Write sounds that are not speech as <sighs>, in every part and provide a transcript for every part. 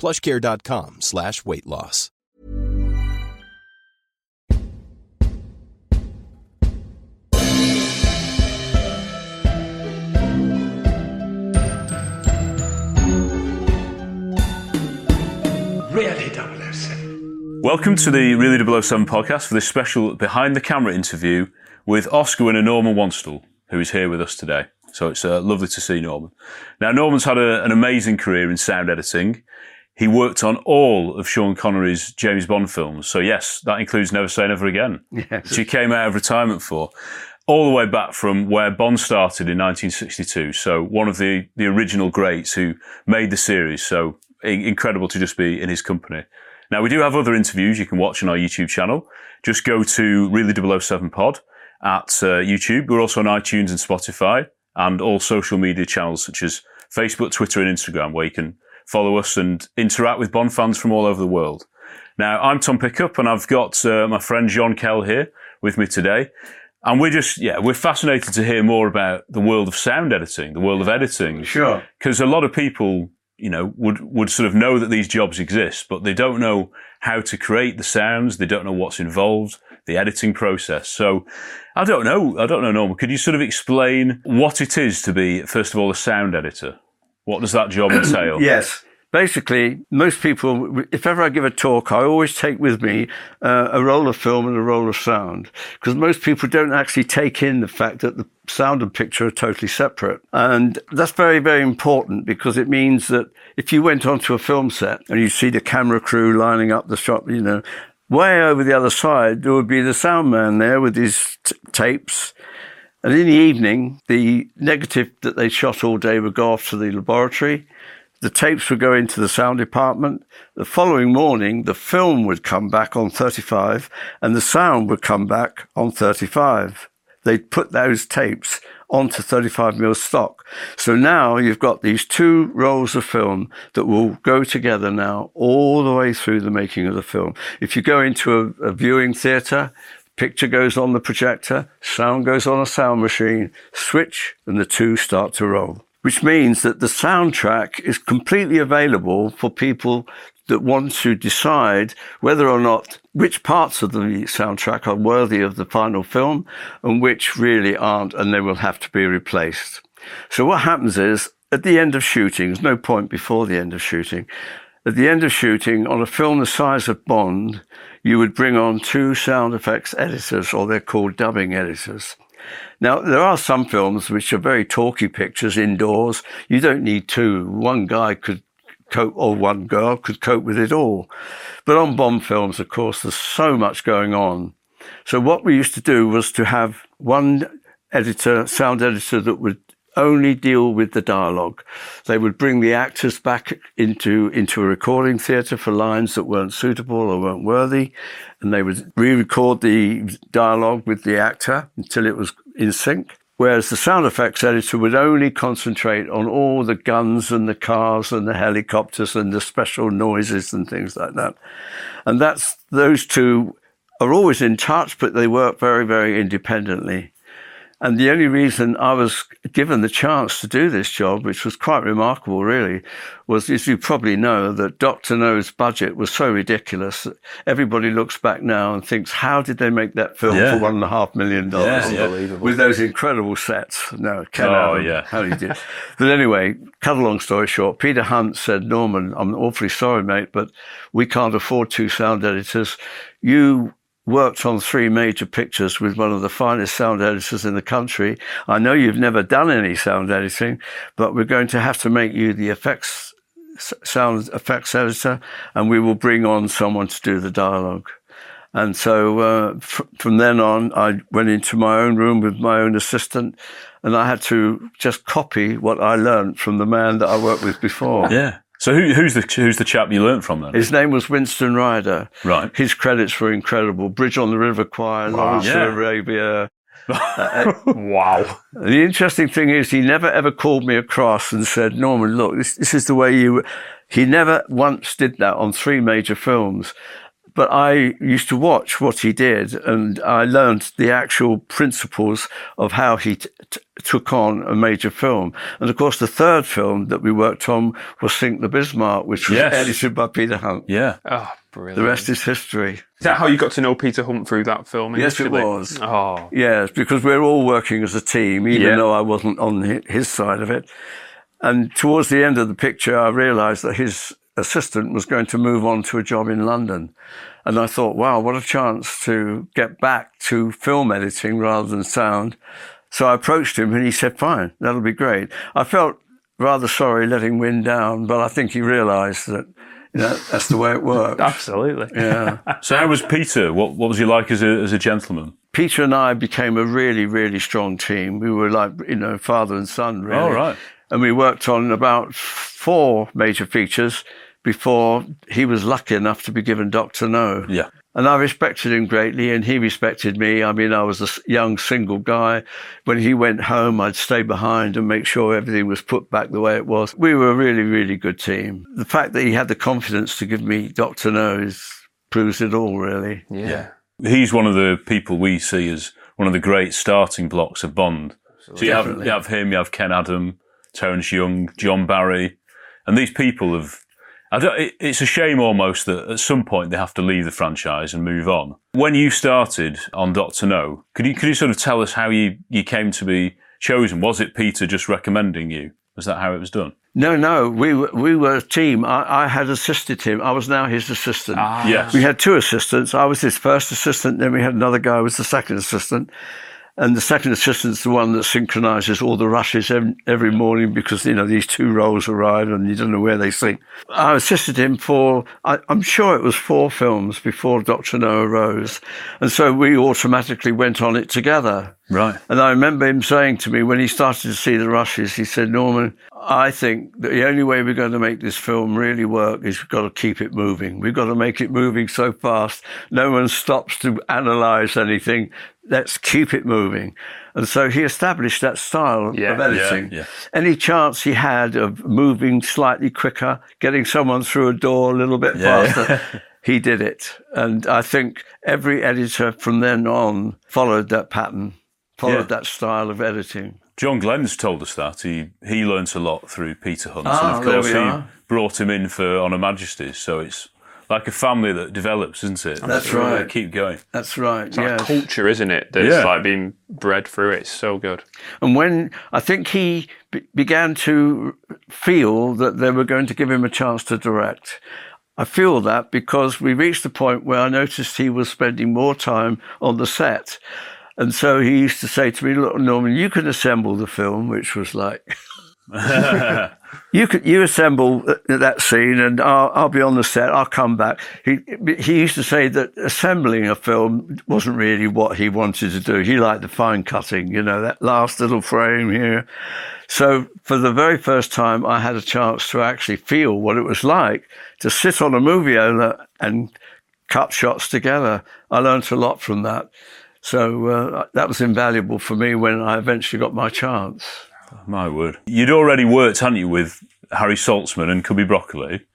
plushcare.com slash weight loss. Really 007. Welcome to the Really 007 podcast for this special behind the camera interview with Oscar winner Norman Wanstall, who is here with us today. So it's uh, lovely to see Norman. Now, Norman's had a, an amazing career in sound editing. He worked on all of Sean Connery's James Bond films. So yes, that includes Never Say Never Again, Yes. which he came out of retirement for. All the way back from where Bond started in 1962. So one of the, the original greats who made the series. So in- incredible to just be in his company. Now we do have other interviews you can watch on our YouTube channel. Just go to Really 007 Pod at uh, YouTube. We're also on iTunes and Spotify and all social media channels such as Facebook, Twitter and Instagram where you can follow us and interact with Bond fans from all over the world. Now, I'm Tom Pickup and I've got uh, my friend John Kell here with me today. And we're just, yeah, we're fascinated to hear more about the world of sound editing, the world of editing. Sure. Because a lot of people, you know, would, would sort of know that these jobs exist, but they don't know how to create the sounds. They don't know what's involved, the editing process. So I don't know. I don't know, Norman. Could you sort of explain what it is to be, first of all, a sound editor? What does that job entail? <clears throat> Yes. Basically, most people, if ever I give a talk, I always take with me uh, a roll of film and a roll of sound because most people don't actually take in the fact that the sound and picture are totally separate. And that's very, very important because it means that if you went onto a film set and you see the camera crew lining up the shot, you know, way over the other side, there would be the sound man there with his t- tapes. And in the evening, the negative that they shot all day would go off to the laboratory. The tapes would go into the sound department. The following morning, the film would come back on 35 and the sound would come back on 35. They'd put those tapes onto 35 mil stock. So now you've got these two rolls of film that will go together now all the way through the making of the film. If you go into a, a viewing theatre, picture goes on the projector, sound goes on a sound machine, switch, and the two start to roll. Which means that the soundtrack is completely available for people that want to decide whether or not which parts of the soundtrack are worthy of the final film and which really aren't, and they will have to be replaced. So what happens is at the end of shooting, there's no point before the end of shooting. At the end of shooting, on a film the size of Bond, you would bring on two sound effects editors, or they're called dubbing editors. Now, there are some films which are very talky pictures indoors. You don't need two. One guy could cope, or one girl could cope with it all. But on Bond films, of course, there's so much going on. So what we used to do was to have one editor, sound editor that would only deal with the dialogue. They would bring the actors back into, into a recording theatre for lines that weren't suitable or weren't worthy. And they would re-record the dialogue with the actor until it was in sync. Whereas the sound effects editor would only concentrate on all the guns and the cars and the helicopters and the special noises and things like that. And that's those two are always in touch, but they work very, very independently. And the only reason I was given the chance to do this job, which was quite remarkable, really, was, as you probably know, that Dr. No's budget was so ridiculous that everybody looks back now and thinks, how did they make that film Yeah. for one and a half million dollars? Yeah, Unbelievable. With those incredible sets. No, Ken Oh, Adam, yeah. how he did. but anyway, cut a long story short, Peter Hunt said, Norman, I'm awfully sorry, mate, but we can't afford two sound editors. You worked on three major pictures with one of the finest sound editors in the country. I know you've never done any sound editing, but we're going to have to make you the effects sound effects editor, and we will bring on someone to do the dialogue. And so uh, f- from then on, I went into my own room with my own assistant, and I had to just copy what I learned from the man that I worked with before. Yeah. So who, who's the who's the chap you learnt from then? His name was Winston Ryder. Right. His credits were incredible. Bridge on the River Kwai, Lawrence Yeah. of Arabia. <laughs> Wow. The interesting thing is, he never ever called me across and said, Norman, look, this, this is the way you. He never once did that on three major films. But I used to watch what he did and I learned the actual principles of how he t- t- took on a major film. And of course, the third film that we worked on was Sink the Bismarck, which was Yes. edited by Peter Hunt. yeah. Oh, brilliant. The rest is history. Is that how you got to know Peter Hunt through that film? Yes, it was. Oh, Yes, because we're all working as a team, even Yeah. though I wasn't on his side of it. And towards the end of the picture, I realized that his assistant was going to move on to a job in London. And I thought, wow, what a chance to get back to film editing rather than sound. So I approached him and he said, fine, that'll be great. I felt rather sorry letting Win down, but I think he realized that, you know, that's the way it works. <laughs> absolutely. yeah. <laughs> So how was Peter? What what was he like as a as a gentleman? Peter and I became a really, really strong team. We were like, you know, father and son, really. Oh, right. And we worked on about four major features before he was lucky enough to be given Dr. No. Yeah. And I respected him greatly, and he respected me. I mean, I was a young single guy. When he went home, I'd stay behind and make sure everything was put back the way it was. We were a really, really good team. The fact that he had the confidence to give me Dr. No is, proves it all, really. Yeah. He's one of the people we see as one of the great starting blocks of Bond. So you have, you have him, you have Ken Adam, Terence Young, John Barry, and these people have. I don't, it, it's a shame almost that at some point they have to leave the franchise and move on. When you started on Doctor No, could you could you sort of tell us how you, you came to be chosen? Was it Peter just recommending you? Was that how it was done? No, no, we were, we were a team. I, I had assisted him. I was now his assistant. Ah, yes. We had two assistants. I was his first assistant. Then we had another guy who was the second assistant. And the second assistant's the one that synchronizes all the rushes every, morning because, you know, these two rolls arrive and you don't know where they sing. I assisted him for, I, I'm sure it was four films before Dr. No arose. And so we automatically went on it together. Right. And I remember him saying to me when he started to see the rushes, he said, Norman, I think that the only way we're going to make this film really work is we've got to keep it moving. We've got to make it moving so fast. No one stops to analyze anything. Let's keep it moving. And so he established that style Yeah, of editing. yeah, yeah. Any chance he had of moving slightly quicker, getting someone through a door a little bit faster, <laughs> he did it. And I think every editor from then on followed that pattern, followed that style of editing. John Glenn's told us that he he learnt a lot through Peter Hunt, Ah, and of course he brought him in for On Her Majesty's. So it's like a family that develops, isn't it? That's They right. Keep going. That's right. It's like yes. culture, isn't it? That's Yeah. like being bred through it. It's so good. And when I think he be- began to feel that they were going to give him a chance to direct. I feel that because we reached the point where I noticed he was spending more time on the set. And so he used to say to me, look, Norman, you can assemble the film, which was like, <laughs> <laughs> you could you assemble that scene and I'll, I'll be on the set i'll come back. He he used to say that assembling a film wasn't really what he wanted to do. He liked the fine cutting you know that last little frame here. So for the very first time i had a chance to actually feel what it was like to sit on a moviola and cut shots together. I learnt a lot from that. So uh, that was invaluable for me when I eventually got my chance. My word. You'd already worked, hadn't you, with Harry Saltzman and Cubby Broccoli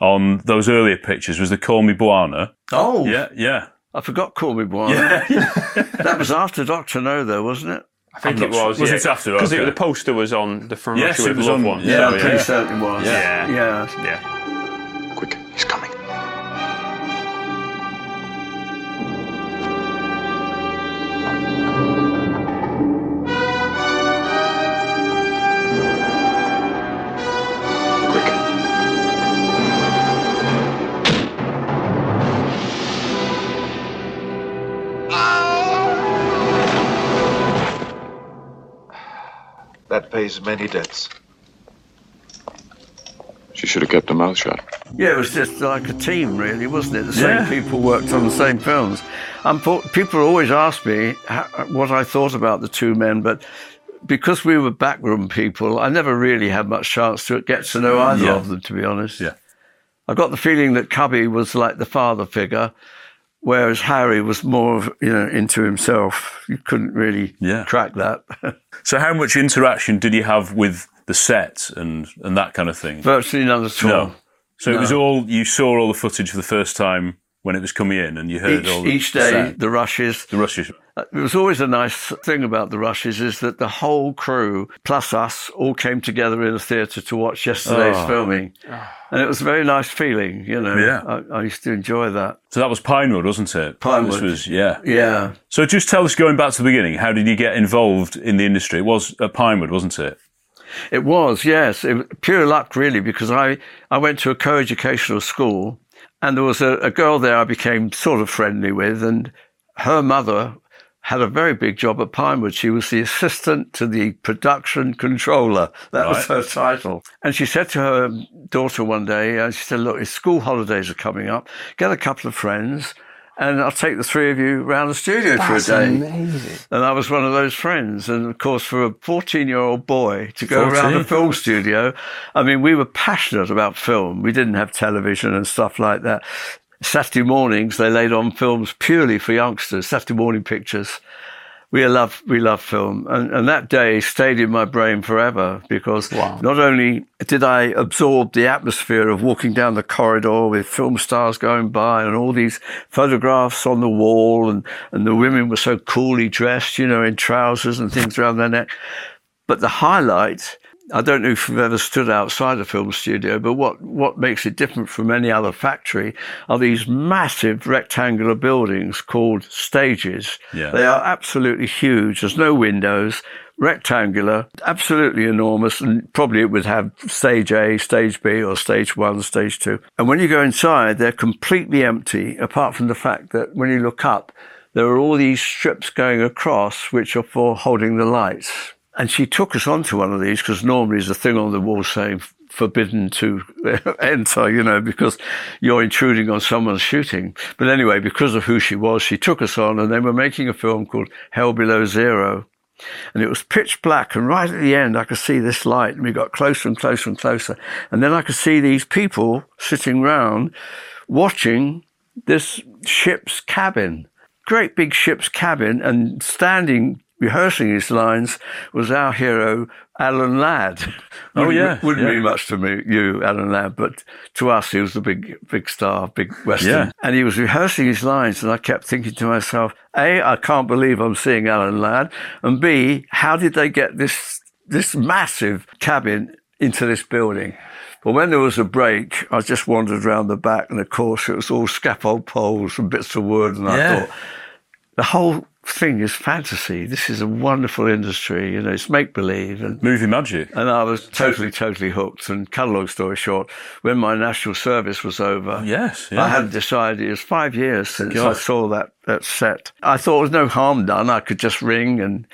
on those earlier pictures. Was the Call Me Bwana? Oh, Yeah, yeah. I forgot Call Me Bwana. <laughs> that was after Doctor No, though, wasn't it? I think I'm it was. sure. Was yeah. it after? Because Okay. the poster was on the From Yes, Russia it was on- one. yeah, so, I'm pretty yeah. certain it was. Yeah. yeah. Yeah. That pays many debts. She should have kept her mouth shut. Yeah, it was just like a team, really, wasn't it? The same Yeah. people worked on the same films. And people always ask me what I thought about the two men, but because we were backroom people, I never really had much chance to get to know either Yeah. of them, to be honest. Yeah. I got the feeling that Cubby was like the father figure, whereas Harry was more, of, you know, into himself. You couldn't really Yeah. crack that. <laughs> So, how much interaction did you have with the set and, and that kind of thing? Virtually none at all. No. So it was all you saw all the footage for the first time when it was coming in, and you heard Each, all the, each the day, sound. the rushes. the rushes. Uh, It was always a nice thing about the rushes is that the whole crew plus us all came together in a theatre to watch yesterday's Oh. filming, and it was a very nice feeling. You know, Yeah. I, I used to enjoy that. So that was Pinewood, wasn't it? Pinewood. This was yeah. Yeah, So just tell us, going back to the beginning, how did you get involved in the industry? It was at Pinewood, wasn't it? it was. Yes, it pure luck really because I I went to a co-educational school, and there was a, a girl there I became sort of friendly with, and her mother had a very big job at Pinewood. She was the assistant to the production controller. That was her title. And she said to her daughter one day, uh, she said, look, school holidays are coming up. Get a couple of friends and I'll take the three of you round the studio for a day. amazing. And I was one of those friends. And of course, for a 14 year old boy to go around a film studio, I mean, we were passionate about film. We didn't have television and stuff like that. Saturday mornings, they laid on films purely for youngsters, Saturday morning pictures. We love, we love film. And, and that day stayed in my brain forever because Wow. not only did I absorb the atmosphere of walking down the corridor with film stars going by and all these photographs on the wall and, and the women were so coolly dressed, you know, in trousers and things around their neck. But the highlight, I don't know if you've ever stood outside a film studio, but what, what makes it different from any other factory are these massive rectangular buildings called stages. Yeah. They are absolutely huge. There's no windows, rectangular, absolutely enormous, and probably it would have stage A, stage B, or stage one, stage two. And when you go inside, they're completely empty, apart from the fact that when you look up, there are all these strips going across which are for holding the lights. And she took us onto one of these because normally there's a thing on the wall saying forbidden to <laughs> enter, you know, because you're intruding on someone's shooting. But anyway, because of who she was, she took us on and they were making a film called Hell Below Zero. And it was pitch black. And right at the end, I could see this light and we got closer and closer and closer. And then I could see these people sitting round watching this ship's cabin, great big ship's cabin and standing rehearsing his lines was our hero, Alan Ladd. Oh, yeah, Wouldn't yeah. mean much to me, you, Alan Ladd, but to us, he was the big, big star, big Western. Yeah. And he was rehearsing his lines, and I kept thinking to myself, A, I can't believe I'm seeing Alan Ladd, and B, how did they get this, this massive cabin into this building? But when there was a break, I just wandered around the back, and of course, it was all scaffold poles and bits of wood, and I thought, the whole thing is fantasy. This is a wonderful industry, you know, it's make believe. And Movie magic. and I was totally, totally hooked. And cut a long story short, when my national service was over, Yes, yeah. I had decided it was five years since I saw that, that set. I thought there was no harm done. I could just ring and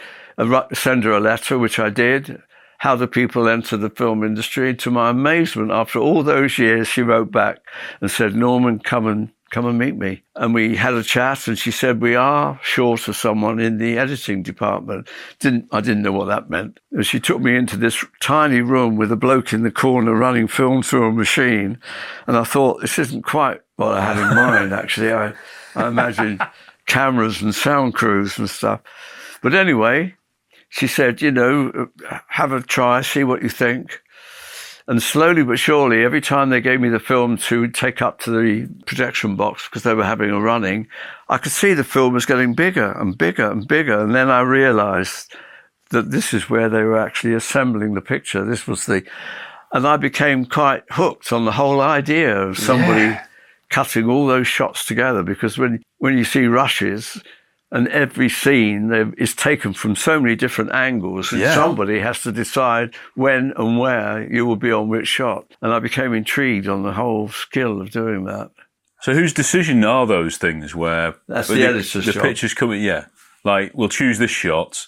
send her a letter, which I did. How do people enter the film industry? To my amazement, after all those years, she wrote back and said, Norman, come and come and meet me. And we had a chat and she said, we are short of someone in the editing department. Didn't, I didn't know what that meant. And she took me into this tiny room with a bloke in the corner running film through a machine. And I thought, this isn't quite what I had in mind, <laughs> actually. I, I imagined cameras and sound crews and stuff. But anyway, she said, you know, uh, have a try, see what you think. And slowly but surely, every time they gave me the film to take up to the projection box because they were having a running, I could see the film was getting bigger and bigger and bigger. And then I realized that this is where they were actually assembling the picture. This was the, and I became quite hooked on the whole idea of somebody Yeah. cutting all those shots together because when, when you see rushes, and every scene is taken from so many different angles and Yeah. somebody has to decide when and where you will be on which shot. And I became intrigued on the whole skill of doing that. So whose decision are those things where That's where the editor's the job. pictures coming? Yeah, like we'll choose this shot.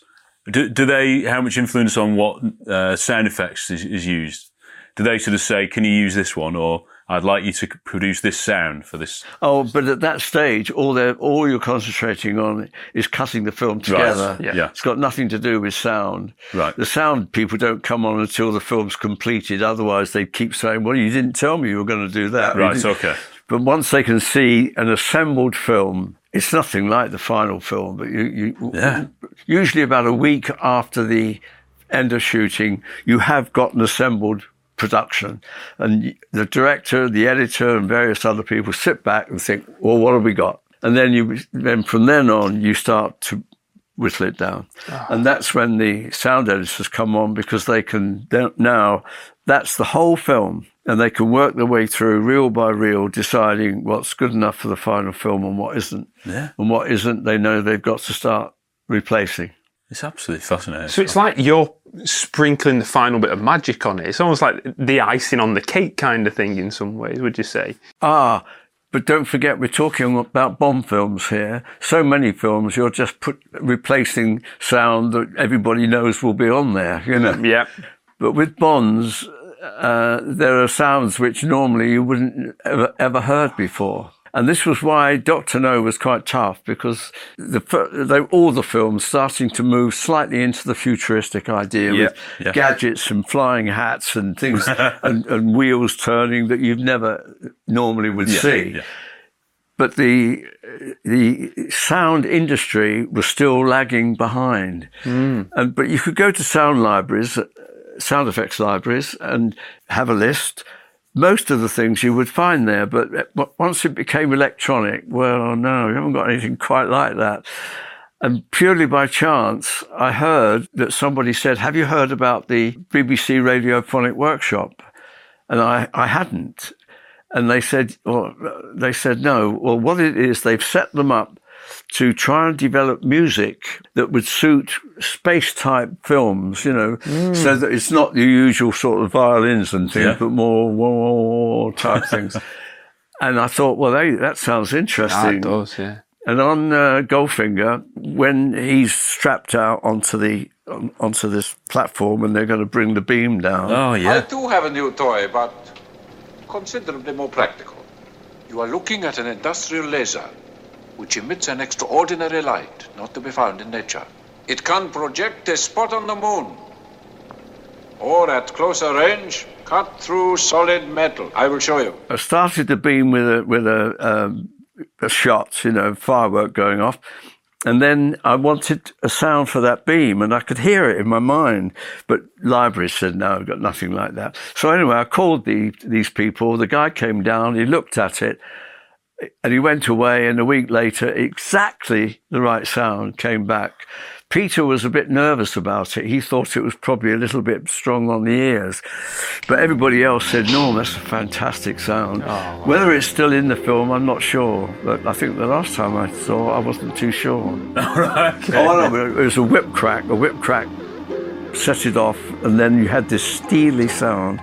Do, do they? How much influence on what uh, sound effects is, is used? Do they sort of say, "Can you use this one?" or "I'd like you to produce this sound for this"? Oh, but at that stage, all they're, all you're concentrating on is cutting the film together. Yeah. Yeah. It's got nothing to do with sound. Right. The sound people don't come on until the film's completed. Otherwise, they keep saying, "Well, you didn't tell me you were going to do that." Right. Okay. But once they can see an assembled film, it's nothing like the final film. But you, you Yeah. usually about a week after the end of shooting, you have got an assembled production, and the director, the editor, and various other people sit back and think, "Well, what have we got?" And then you, then from then on, you start to whittle it down, ah. and that's when the sound editors come on because they can now. That's the whole film and they can work their way through reel by reel, deciding what's good enough for the final film and what isn't. Yeah. And what isn't, they know they've got to start replacing. It's absolutely fascinating. So it's like you're sprinkling the final bit of magic on it. It's almost like the icing on the cake kind of thing in some ways, would you say? Ah, but don't forget, we're talking about Bond films here. So many films, you're just put, replacing sound that everybody knows will be on there, you know. <laughs> Yeah. But with Bonds, uh, there are sounds which normally you wouldn't ever, ever heard before. And this was why Doctor No was quite tough because the, they, all the films starting to move slightly into the futuristic idea with Yeah, yeah. gadgets and flying hats and things <laughs> and, and wheels turning that you've never normally would Yeah, see yeah. but the the sound industry was still lagging behind. Hmm. And but you could go to sound libraries, sound effects libraries, and have a list. Most of the things you would find there, but uh, once it became electronic, well, no, you haven't got anything quite like that. And purely by chance, I heard that somebody said, "Have you heard about the BBC Radiophonic Workshop?" And I, I hadn't. And they said, well, they said no. Well, what it is, they've set them up to try and develop music that would suit space type films, you know, so that it's not the usual sort of violins and things, Yeah. but more wah, wah, wah type <laughs> things. And I thought, well, hey, that sounds interesting. That does, yeah. And on uh, Goldfinger, when he's strapped out onto the on, onto this platform, and they're going to bring the beam down. Oh yeah. I do have a new toy, but considerably more practical. You are looking at an industrial laser which emits an extraordinary light not to be found in nature. It can project a spot on the moon, or at closer range, cut through solid metal. I will show you. I started the beam with a with a um, a shot, you know, firework going off, and then I wanted a sound for that beam, and I could hear it in my mind. But libraries said no, I've got nothing like that. So anyway, I called the these people. The guy came down, he looked at it, and he went away. And a week later, exactly the right sound came back. Peter was a bit nervous about it. He thought it was probably a little bit strong on the ears. But everybody else said, no, that's a fantastic sound. Oh, Whether it's still in the film, I'm not sure. But I think the last time I saw, I wasn't too sure. right. <laughs> Okay. Oh, no, it was a whip crack. A whip crack set it off, and then you had this steely sound.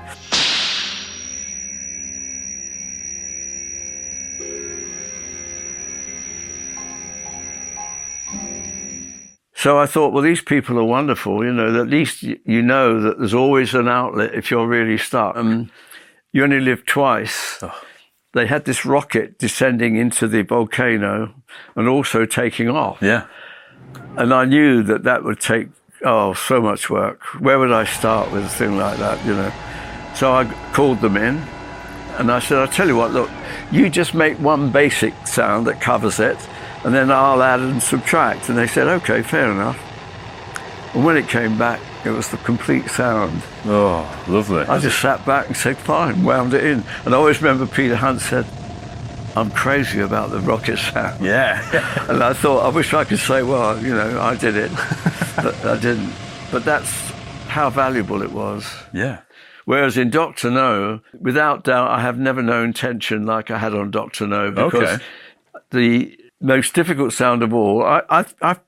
So I thought, well, these people are wonderful. You know, at least you know that there's always an outlet if you're really stuck. Um, you only live twice. They had this rocket descending into the volcano and also taking off. Yeah. And I knew that that would take, oh, so much work. Where would I start with a thing like that, you know? So I called them in and I said, I'll tell you what, look, you just make one basic sound that covers it and then I'll add and subtract. And they said, okay, fair enough. And when it came back, it was the complete sound. Oh, lovely. I just sat back and said, fine, wound it in. And I always remember Peter Hunt said, I'm crazy about the rocket sound. Yeah. <laughs> and I thought, I wish I could say, well, you know, I did it. <laughs> but I didn't. But that's how valuable it was. Yeah. Whereas in Doctor No, without doubt, I have never known tension like I had on Doctor No because Okay. the most difficult sound of all, I, I, I've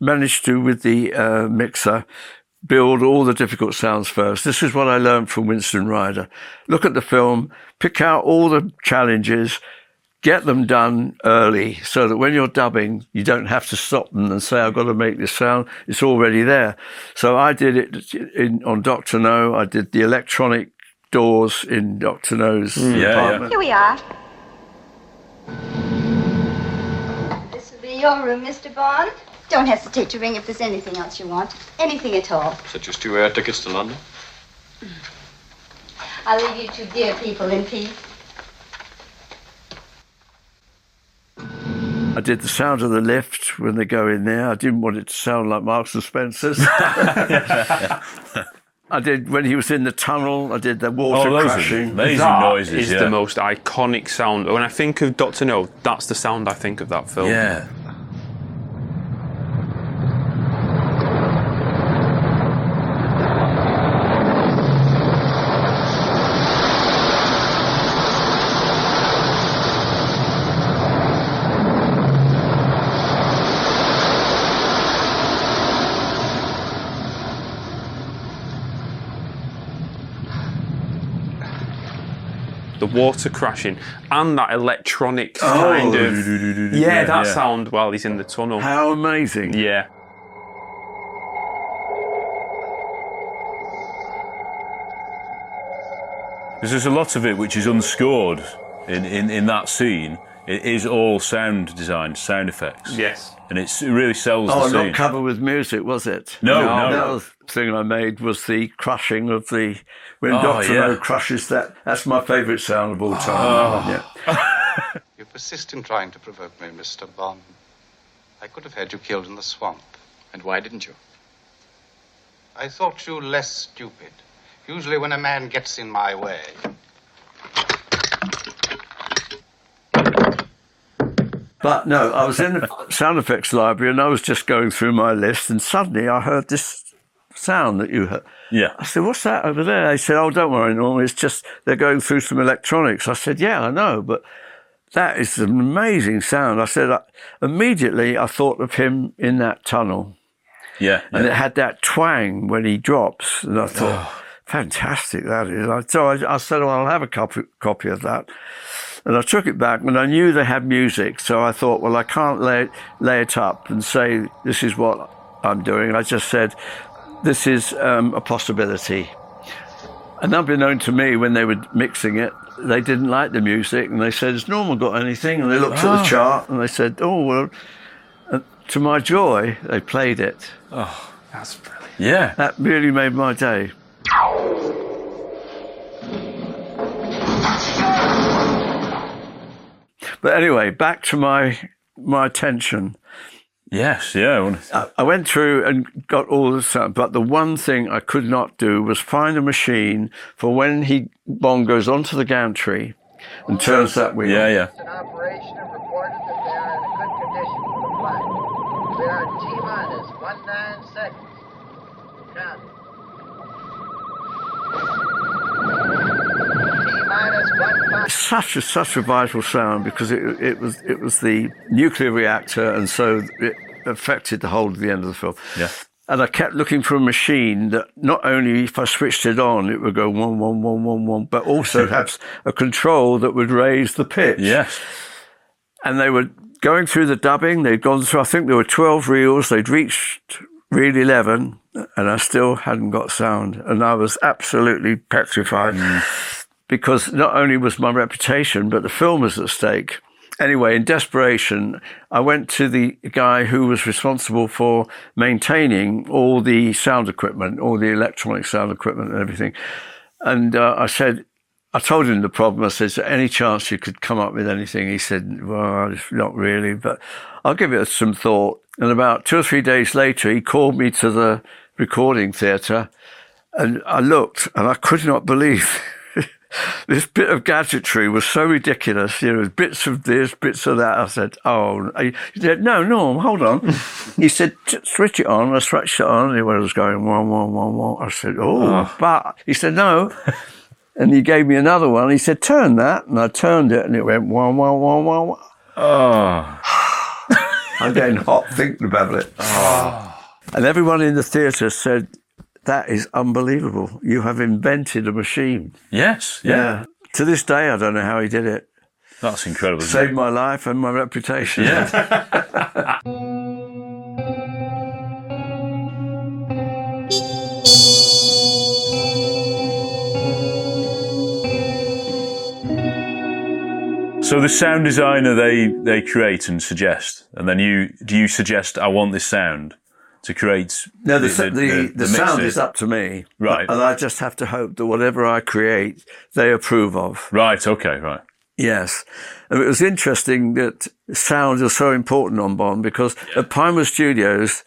managed to, with the uh, mixer, build all the difficult sounds first. This is what I learned from Winston Ryder. Look at the film, pick out all the challenges, get them done early so that when you're dubbing, you don't have to stop them and say, I've got to make this sound. It's already there. So I did it in, on Doctor No. I did the electronic doors in Doctor No's Mm. Yeah, yeah. apartment. Here we are. This will be your room, Mr. Bond. Don't hesitate to ring if there's anything else you want. Anything at all. Such as two air tickets to London? Mm. I'll leave you two dear people in peace. I did the sound of the lift when they go in there. I didn't want it to sound like Marks and Spencer's. <laughs> I did when he was in the tunnel. I did the water Oh, those are crashing. amazing That noises. is yeah. the most iconic sound. When I think of Doctor No, that's the sound I think of that film. Yeah. Water crashing and that electronic Oh. kind of yeah, that yeah. sound while he's in the tunnel. How amazing! Yeah. There's a lot of it which is unscored in, in, in that scene. It is all sound design, sound effects. Yes. And it's, it really sells Oh, the scene. Oh, not covered with music, was it? No, The no. other thing I made was the crushing of the when Oh, Doctor yeah. No crushes that. That's my favourite sound of all time. Oh. Yeah. <laughs> You persist in trying to provoke me, Mr. Bond. I could have had you killed in the swamp. And why didn't you? I thought you less stupid. Usually, when a man gets in my way. But no, I was in the sound effects library and I was just going through my list, and suddenly I heard this sound that you heard. Yeah. I said, "What's that over there?" They said, "Oh, don't worry, Norman. It's just they're going through some electronics." I said, "Yeah, I know, but that is an amazing sound." I said, I, immediately I thought of him in that tunnel, Yeah. and it had that twang when he drops, and I thought, "Fantastic, that is." I, so I, I said, "Well, I'll have a copy, copy of that." And I took it back, and I knew they had music, so I thought, well, I can't lay, lay it up and say this is what I'm doing. I just said, this is um, a possibility. And unbeknown to me, when they were mixing it, they didn't like the music, and they said, "Has Norman got anything?" And they looked at Ah. the chart, and they said, "Oh well." And to my joy, they played it. Oh, That's brilliant. Yeah. That really made my day. But anyway, back to my my attention. Yes, yeah. I, I went through and got all the sound, but the one thing I could not do was find a machine for when he Bond goes onto the gantry and turns that wheel. Yeah, yeah. in operation and reported that they are in good condition for flight. We are T minus one nine seconds. Count. T minus one five. Such a such a vital sound because it it was it was the nuclear reactor and so it affected the whole of the end of the film. Yeah. And I kept looking for a machine that not only if I switched it on, it would go one, one, one, one, one, but also <laughs> have a control that would raise the pitch. Yes. And they were going through the dubbing. They'd gone through, I think there were 12 reels. They'd reached reel 11 and I still hadn't got sound. And I was absolutely petrified mm. Because not only was my reputation, but the film was at stake. Anyway, in desperation, I went to the guy who was responsible for maintaining all the sound equipment, all the electronic sound equipment and everything. And uh, I said, I told him the problem. I said, "Is there any chance you could come up with anything?" He said, "Well, not really, but I'll give it some thought." And about two or three days later, he called me to the recording theatre, and I looked, and I could not believe. <laughs> this bit of gadgetry was so ridiculous. You know, bits of this, bits of that. I said, "Oh," he said, "No, no, hold on." <laughs> he said, "Switch it on." I switched it on, and it was going one, one, one, one. I said, oh, "Oh," but he said, "No." <laughs> And he gave me another one. He said, "Turn that," and I turned it, and it went one, one, one, one, one. Oh. <laughs> I'm getting hot thinking about it. Oh. And everyone in the theatre said, "That is unbelievable. You have invented a machine." Yes. Yeah. To this day, I don't know how he did it. That's incredible. isn't Saved my life and my reputation. Yeah. <laughs> So the sound designer they they create and suggest, and then you do you suggest I want this sound to create? No, the, the, the, mix sound is up to me. Right. And I just have to hope that whatever I create, they approve of. Right. Okay. Right. Yes. And it was interesting that sound is so important on Bond because at Pinewood Studios,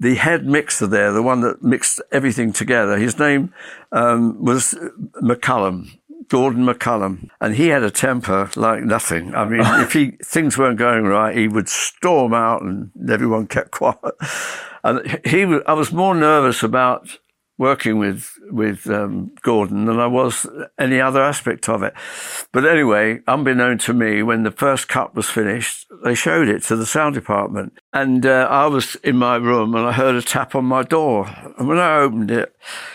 the head mixer there, the one that mixed everything together, his name um, was McCallum. Gordon McCallum, and he had a temper like nothing. I mean, if he <laughs> things weren't going right, he would storm out, and everyone kept quiet. And he, I was more nervous about working with with um, Gordon than I was any other aspect of it. But anyway, unbeknown to me, when the first cut was finished, they showed it to the sound department, and uh, I was in my room and I heard a tap on my door. And when I opened it,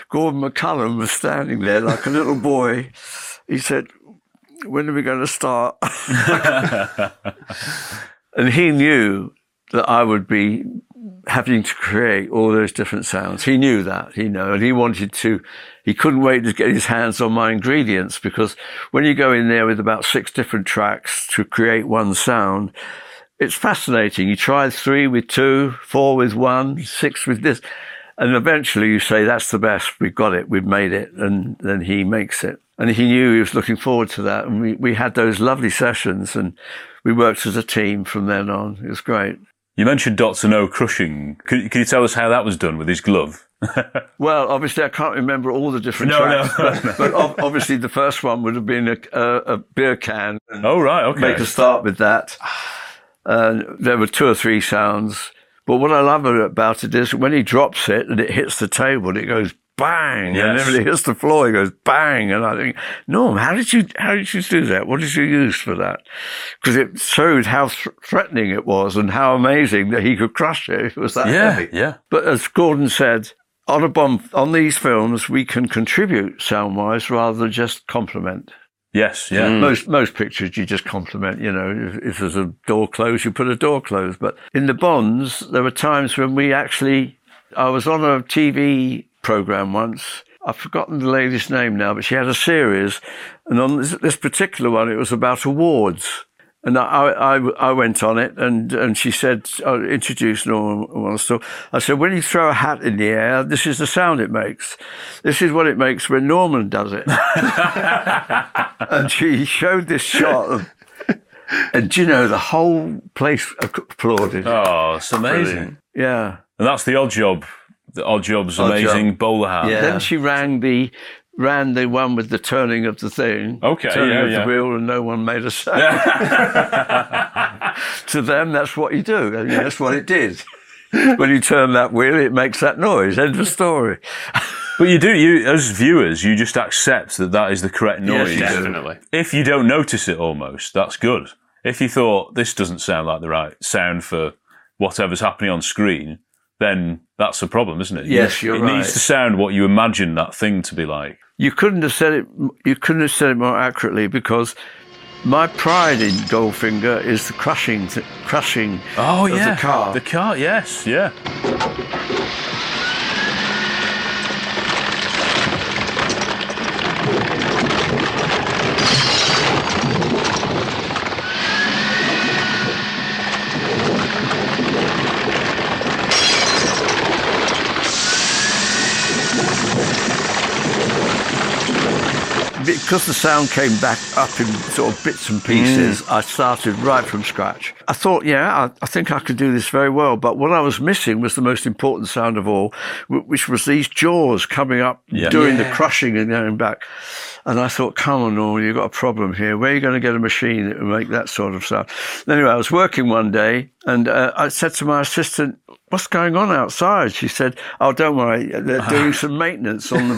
Gordon McCallum was standing there like a little boy. He said, "When are we going to start?" <laughs> <laughs> and he knew that I would be having to create all those different sounds. He knew that, he knew, and he wanted to, he couldn't wait to get his hands on my ingredients because when you go in there with about six different tracks to create one sound, it's fascinating. You try three with two, four with one, six with this. And eventually you say, that's the best. We've got it. We've made it. And then he makes it. And he knew he was looking forward to that. And we, we had those lovely sessions and we worked as a team from then on. It was great. You mentioned Doctor No crushing. Could, could you tell us how that was done with his glove? <laughs> Well, obviously, I can't remember all the different No, no, tracks, no. but, <laughs> but ob- obviously, the first one would have been a, a, a beer can. Oh right. Okay. Make a start with that. Uh, there were two or three sounds, but what I love about it is when he drops it and it hits the table, it goes bang, and Yes. then when it hits the floor, He goes bang, and I think, Norm, how did you how did you do that? What did you use for that? Because it showed how th- threatening it was and how amazing that he could crush it. It was that Yeah. heavy. Yeah. But as Gordon said, on a Bond, on these films, we can contribute sound wise rather than just compliment. Yes. Yeah. Mm. Most mm. most pictures you just compliment. You know, if, if there's a door closed, you put a door closed. But in the Bonds, there were times when we actually. I was on a TV program once. I've forgotten the lady's name now, but she had a series, and on this, this particular one, it was about awards. And I, I, I went on it, and, and she said, oh, introduce Norman so I said, when you throw a hat in the air, this is the sound it makes. This is what it makes when Norman does it. <laughs> and she showed this shot of, and do you know, the whole place applauded. Oh, it's amazing. Brilliant. Yeah. And that's the Oddjob. The Oddjob's Odd amazing Job. bowler hat. Then she rang the ran the one with the turning of the thing. Okay, turning yeah, of yeah. the wheel, and no one made a sound. <laughs> to them, that's what you do. I mean, that's what it did. <laughs> when you turn that wheel, it makes that noise. End of story. <laughs> But you do, you as viewers, you just accept that that is the correct noise. you do. Definitely. If you don't notice it, almost that's good. If you thought this doesn't sound like the right sound for whatever's happening on screen, then that's a problem, isn't it? Yes, you're it right. needs to sound what you imagine that thing to be like. You couldn't have said it. You couldn't have said it more accurately because my pride in Goldfinger is the crushing, th- crushing Oh of yeah, the car. The car, yes, yeah. Because the sound came back up in sort of bits and pieces, I started right from scratch. I thought, yeah, I, I think I could do this very well. But what I was missing was the most important sound of all, wh- which was these jaws coming up, Yeah. doing the crushing and going back. And I thought, come on, Norman, you've got a problem here. Where are you going to get a machine that will make that sort of sound? Anyway, I was working one day and uh, I said to my assistant, what's going on outside? She said, oh, don't worry, they're <laughs> doing some maintenance on the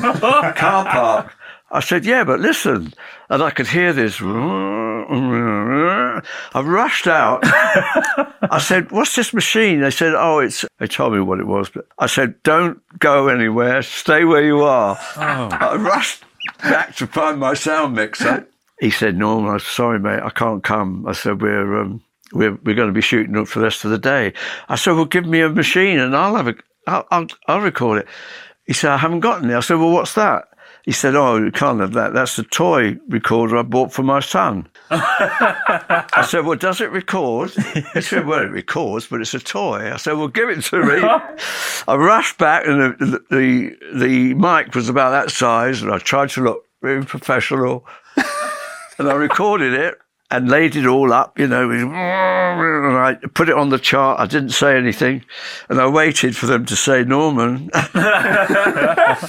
car park. I said, yeah, but listen. And I could hear this. I rushed out. I said, what's this machine? They said, oh, it's, they told me what it was, but I said, don't go anywhere. Stay where you are. I rushed back to find my sound mixer. He said, Norman, I'm sorry, mate, I can't come. I said, we're, um, we're, we're going to be shooting up for the rest of the day. I said, well, give me a machine and I'll have a, I'll, I'll, I'll record it. He said, I haven't got any. I said, well, what's that? He said, oh, you can't have that. That's the toy recorder I bought for my son. <laughs> I said, well, does it record? He said, well, it records, but it's a toy. I said, well, give it to me. I rushed back and the, the, the mic was about that size and I tried to look very professional and I recorded it and laid it all up, you know, and I put it on the chart. I didn't say anything and I waited for them to say Norman, <laughs> but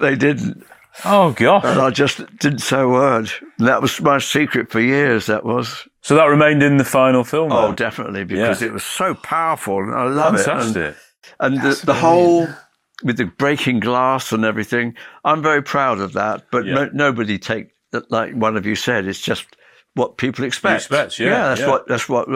they didn't. Oh, gosh. And I just didn't say a word. And that was my secret for years, that was. So that remained in the final film. Oh, then? definitely, because Yeah. it was so powerful and I love Fantastic. it. And, and the, the whole, with the breaking glass and everything, I'm very proud of that. But Yeah. no, nobody take, like one of you said, it's just what people expect. expect, yeah, that's yeah. what, that's what,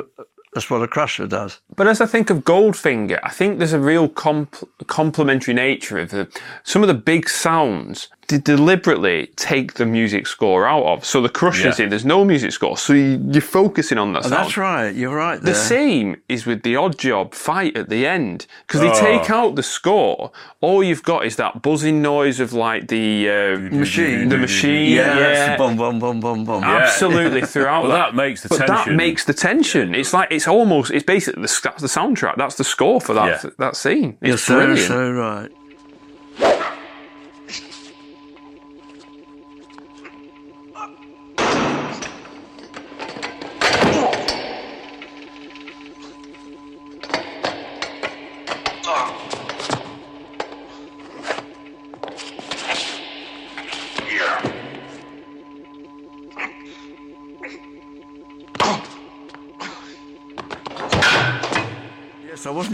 that's what a crusher does. But as I think of Goldfinger, I think there's a real compl- complementary nature of the, some of the big sounds. They deliberately take the music score out of. So the crusher's Yeah. in, there's no music score. So you, you're focusing on that Oh, that's right. You're right The same is with the Oddjob fight at the end because they Oh. take out the score. All you've got is that buzzing noise of like the uh, machine. the machine. Yeah, Yeah, boom, boom, boom, boom, boom. Absolutely throughout Well, that. that makes the but that makes the tension. It's like it's almost it's basically the, that's the soundtrack. That's the score for that Yeah. that scene. It's You're so, brilliant. so right.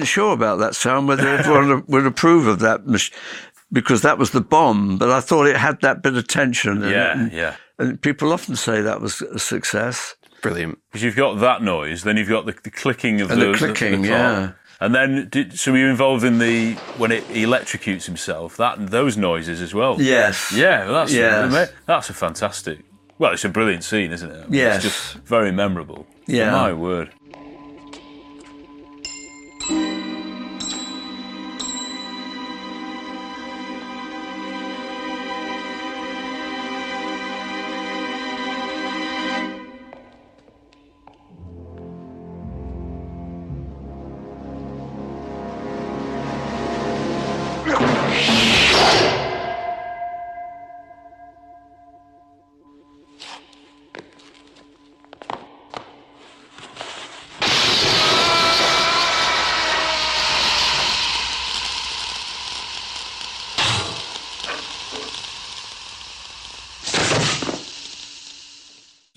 Wasn't sure about that sound, whether everyone <laughs> would approve of that, mach- because that was the bomb. But I thought it had that bit of tension. in it, Yeah, and, yeah. And people often say that was a success. Brilliant. Because you've got that noise, then you've got the, the clicking of And the the, clicking, the, yeah. And then, did, so you're involved in the when it electrocutes himself. That and those noises as well. Yes. Yeah, well, that's Yes. that's a fantastic. Well, it's a brilliant scene, isn't it? I mean, Yes. It's just very memorable. Yeah. My word.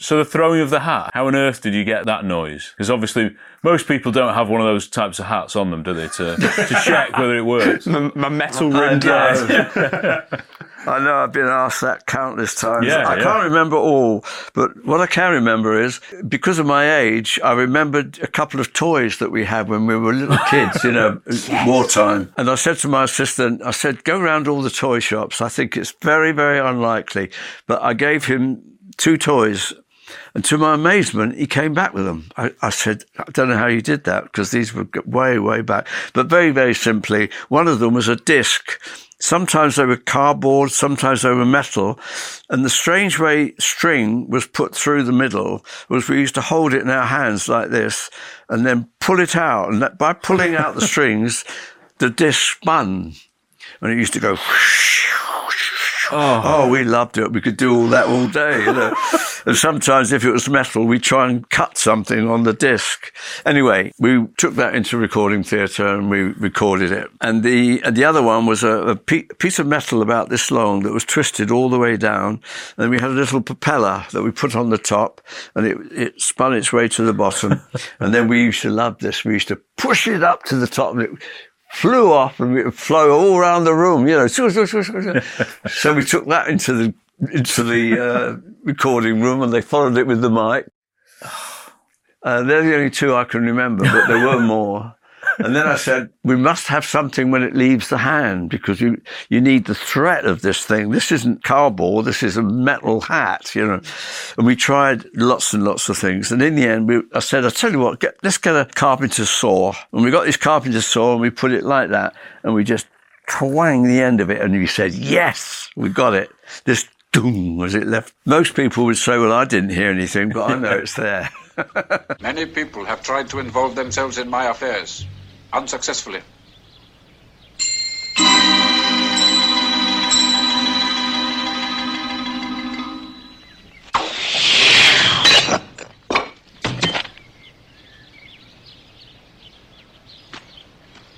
So the throwing of the hat, how on earth did you get that noise? Because obviously most people don't have one of those types of hats on them, do they, to, to check whether it works? My, my metal I rimmed know. <laughs> I know I've been asked that countless times. Yeah, I yeah. can't remember all, but what I can remember is because of my age, I remembered a couple of toys that we had when we were little <laughs> kids, you know, wartime. And I said to my assistant, I said, go round all the toy shops. I think it's very, very unlikely. But I gave him two toys. And to my amazement, he came back with them. I, I said, I don't know how you did that because these were way, way back. But very, very simply, one of them was a disc. Sometimes they were cardboard, sometimes they were metal. And the strange way string was put through the middle was we used to hold it in our hands like this and then pull it out. And that, by pulling out the <laughs> strings, the disc spun. And it used to go Oh. oh. we loved it. We could do all that all day. You know? <laughs> and sometimes, if it was metal, we'd try and cut something on the disc. Anyway, we took that into recording theatre and we recorded it. And the and the other one was a, a pe- piece of metal about this long that was twisted all the way down. And we had a little propeller that we put on the top, and it it spun its way to the bottom. <laughs> and then we used to love this. We used to push it up to the top, and it flew off and it would flow all around the room, you know. <laughs> so we took that into the into the uh, recording room and they followed it with the mic. Uh, they're the only two I can remember, but there were <laughs> more. And then I said, we must have something when it leaves the hand because you, you need the threat of this thing. This isn't cardboard. This is a metal hat, you know. And we tried lots and lots of things. And in the end, we, I said, I tell you what, get, let's get a carpenter's saw. And we got this carpenter's saw and we put it like that and we just twang the end of it. And we said, yes, we got it. This doom as it left. Most people would say, well, I didn't hear anything, but I know it's there. <laughs> Many people have tried to involve themselves in my affairs unsuccessfully.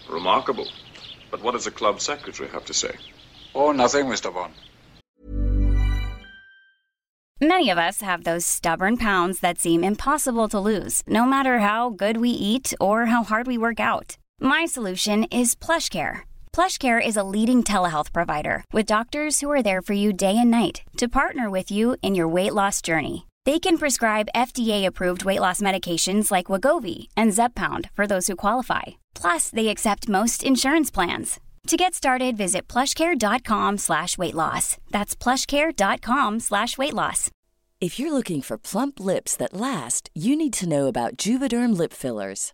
Remarkable. But what does the club secretary have to say? Oh, nothing, Mr. Bond. Many of us have those stubborn pounds that seem impossible to lose, no matter how good we eat or how hard we work out. My solution is PlushCare. PlushCare is a leading telehealth provider with doctors who are there for you day and night to partner with you in your weight loss journey. They can prescribe FDA-approved weight loss medications like Wegovy and Zepbound for those who qualify. Plus, they accept most insurance plans. To get started, visit plushcare.com slash weight loss. That's plushcare.com slash weight loss. If you're looking for plump lips that last, you need to know about Juvederm lip fillers.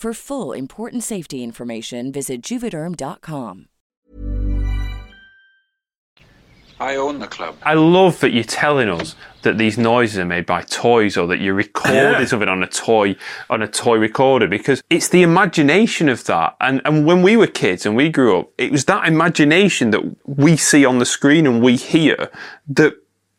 For full important safety information, visit juvederm.com. I own the club. I love that you're telling us that these noises are made by toys or that you're recording Yeah. something on a toy on a toy recorder because it's the imagination of that. And and when we were kids and we grew up, it was that imagination that we see on the screen and we hear that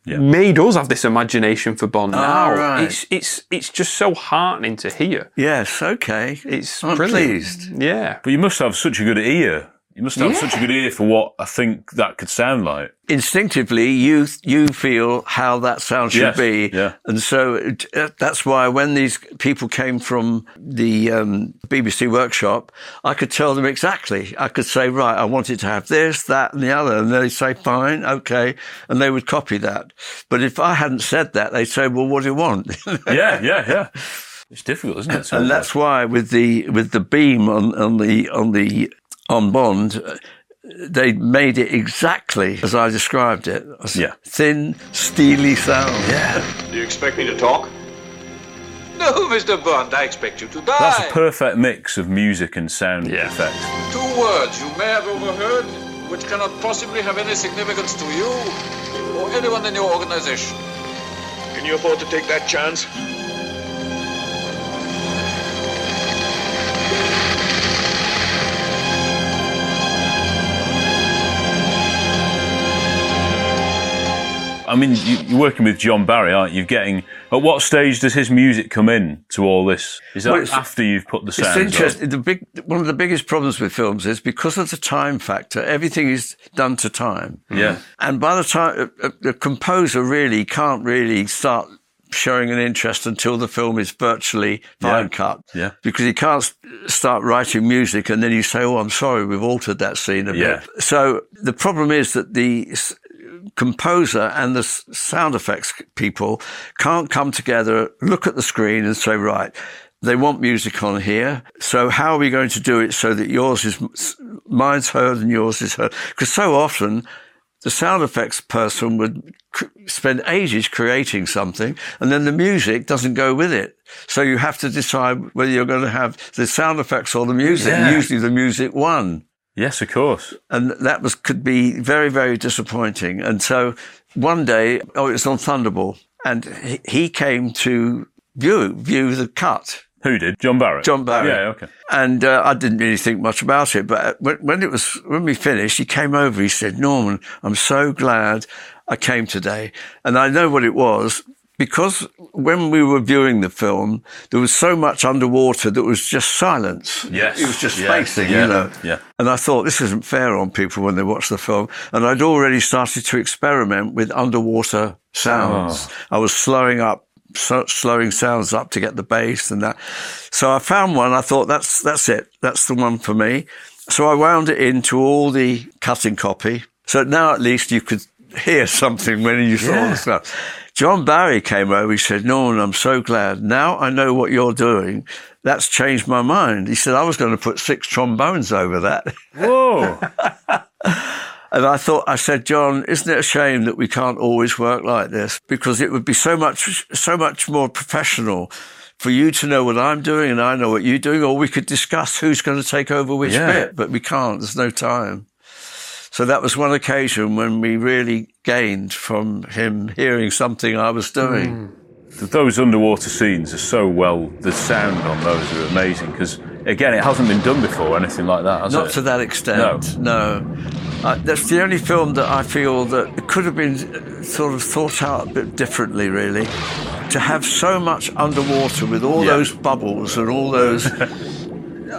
made us have this imagination for Bond Ah, now. right. It's it's it's just so heartening to hear. Yes, okay. It's I'm brilliant. pleased. Yeah. But you must have such a good ear. You must have such a good ear for what I think that could sound like. Instinctively, you you feel how that sound should Yes, be, yeah. and so it, uh, that's why when these people came from the um, BBC workshop, I could tell them exactly. I could say, right, I wanted to have this, that, and the other, and they'd say, fine, okay, and they would copy that. But if I hadn't said that, they'd say, well, what do you want? <laughs> yeah, yeah, yeah. It's difficult, isn't it? and that's why with the with the beam on on the on the on Bond, uh, they made it exactly as I described it. Yeah. thin, steely sound. Yeah, Do you expect me to talk? No, Mr. Bond, I expect you to die. That's a perfect mix of music and sound effects. Two words you may have overheard, which cannot possibly have any significance to you or anyone in your organization. Can you afford to take that chance? I mean, you, you're working with John Barry, aren't you? Getting at what stage does his music come in to all this? Is that Well, after you've put the sound? It's sounds on? interesting. The big one of the biggest problems with films is because of the time factor. Everything is done to time. Hmm. Yeah. And by the time a, a, a composer really can't really start showing an interest until the film is virtually fine cut. Yeah. Because you can't start writing music and then you say, "Oh, I'm sorry, we've altered that scene a Yeah. bit." So the problem is that the composer and the sound effects people can't come together, look at the screen, and say, "Right." They want music on here. So how are we going to do it so that yours is, mine's heard and yours is heard? Because so often the sound effects person would cr- spend ages creating something and then the music doesn't go with it. So you have to decide whether you're going to have the sound effects or the music. Yeah. Usually the music won. Yes, of course. And that was, could be very, very disappointing. And so one day, oh, it was on Thunderball and he, he came to view, view the cut. Who did? John Barrett. John Barrett. Yeah, okay. And uh, I didn't really think much about it. But when, when it was when we finished, he came over. He said, "Norman, I'm so glad I came today." And I know what it was because when we were viewing the film, there was so much underwater that was just silence. Yes. it was just Yeah, spacing, yeah, you know. yeah. And I thought this isn't fair on people when they watch the film. And I'd already started to experiment with underwater sounds. Oh. I was slowing up, so, slowing sounds up to get the bass and that. So I found one. I thought that's that's it. That's the one for me. So I wound it into all the cutting copy. So now at least you could hear <laughs> something when you saw Yeah. the stuff. John Barry came over. He said, Norman, I'm so glad. Now I know what you're doing. That's changed my mind. He said, I was going to put six trombones over that. Whoa. <laughs> And I thought, I said, John, isn't it a shame that we can't always work like this? Because it would be so much, so much more professional for you to know what I'm doing and I know what you're doing, or we could discuss who's going to take over which Yeah. bit, but we can't. There's no time. So that was one occasion when we really gained from him hearing something I was doing. Those underwater scenes are so well. The sound on those are amazing because again, it hasn't been done before, anything like that. Has Not it? to that extent. No. Uh, that's the only film that I feel that it could have been uh, sort of thought out a bit differently, really. To have so much underwater with all Yeah. those bubbles and all those. <laughs>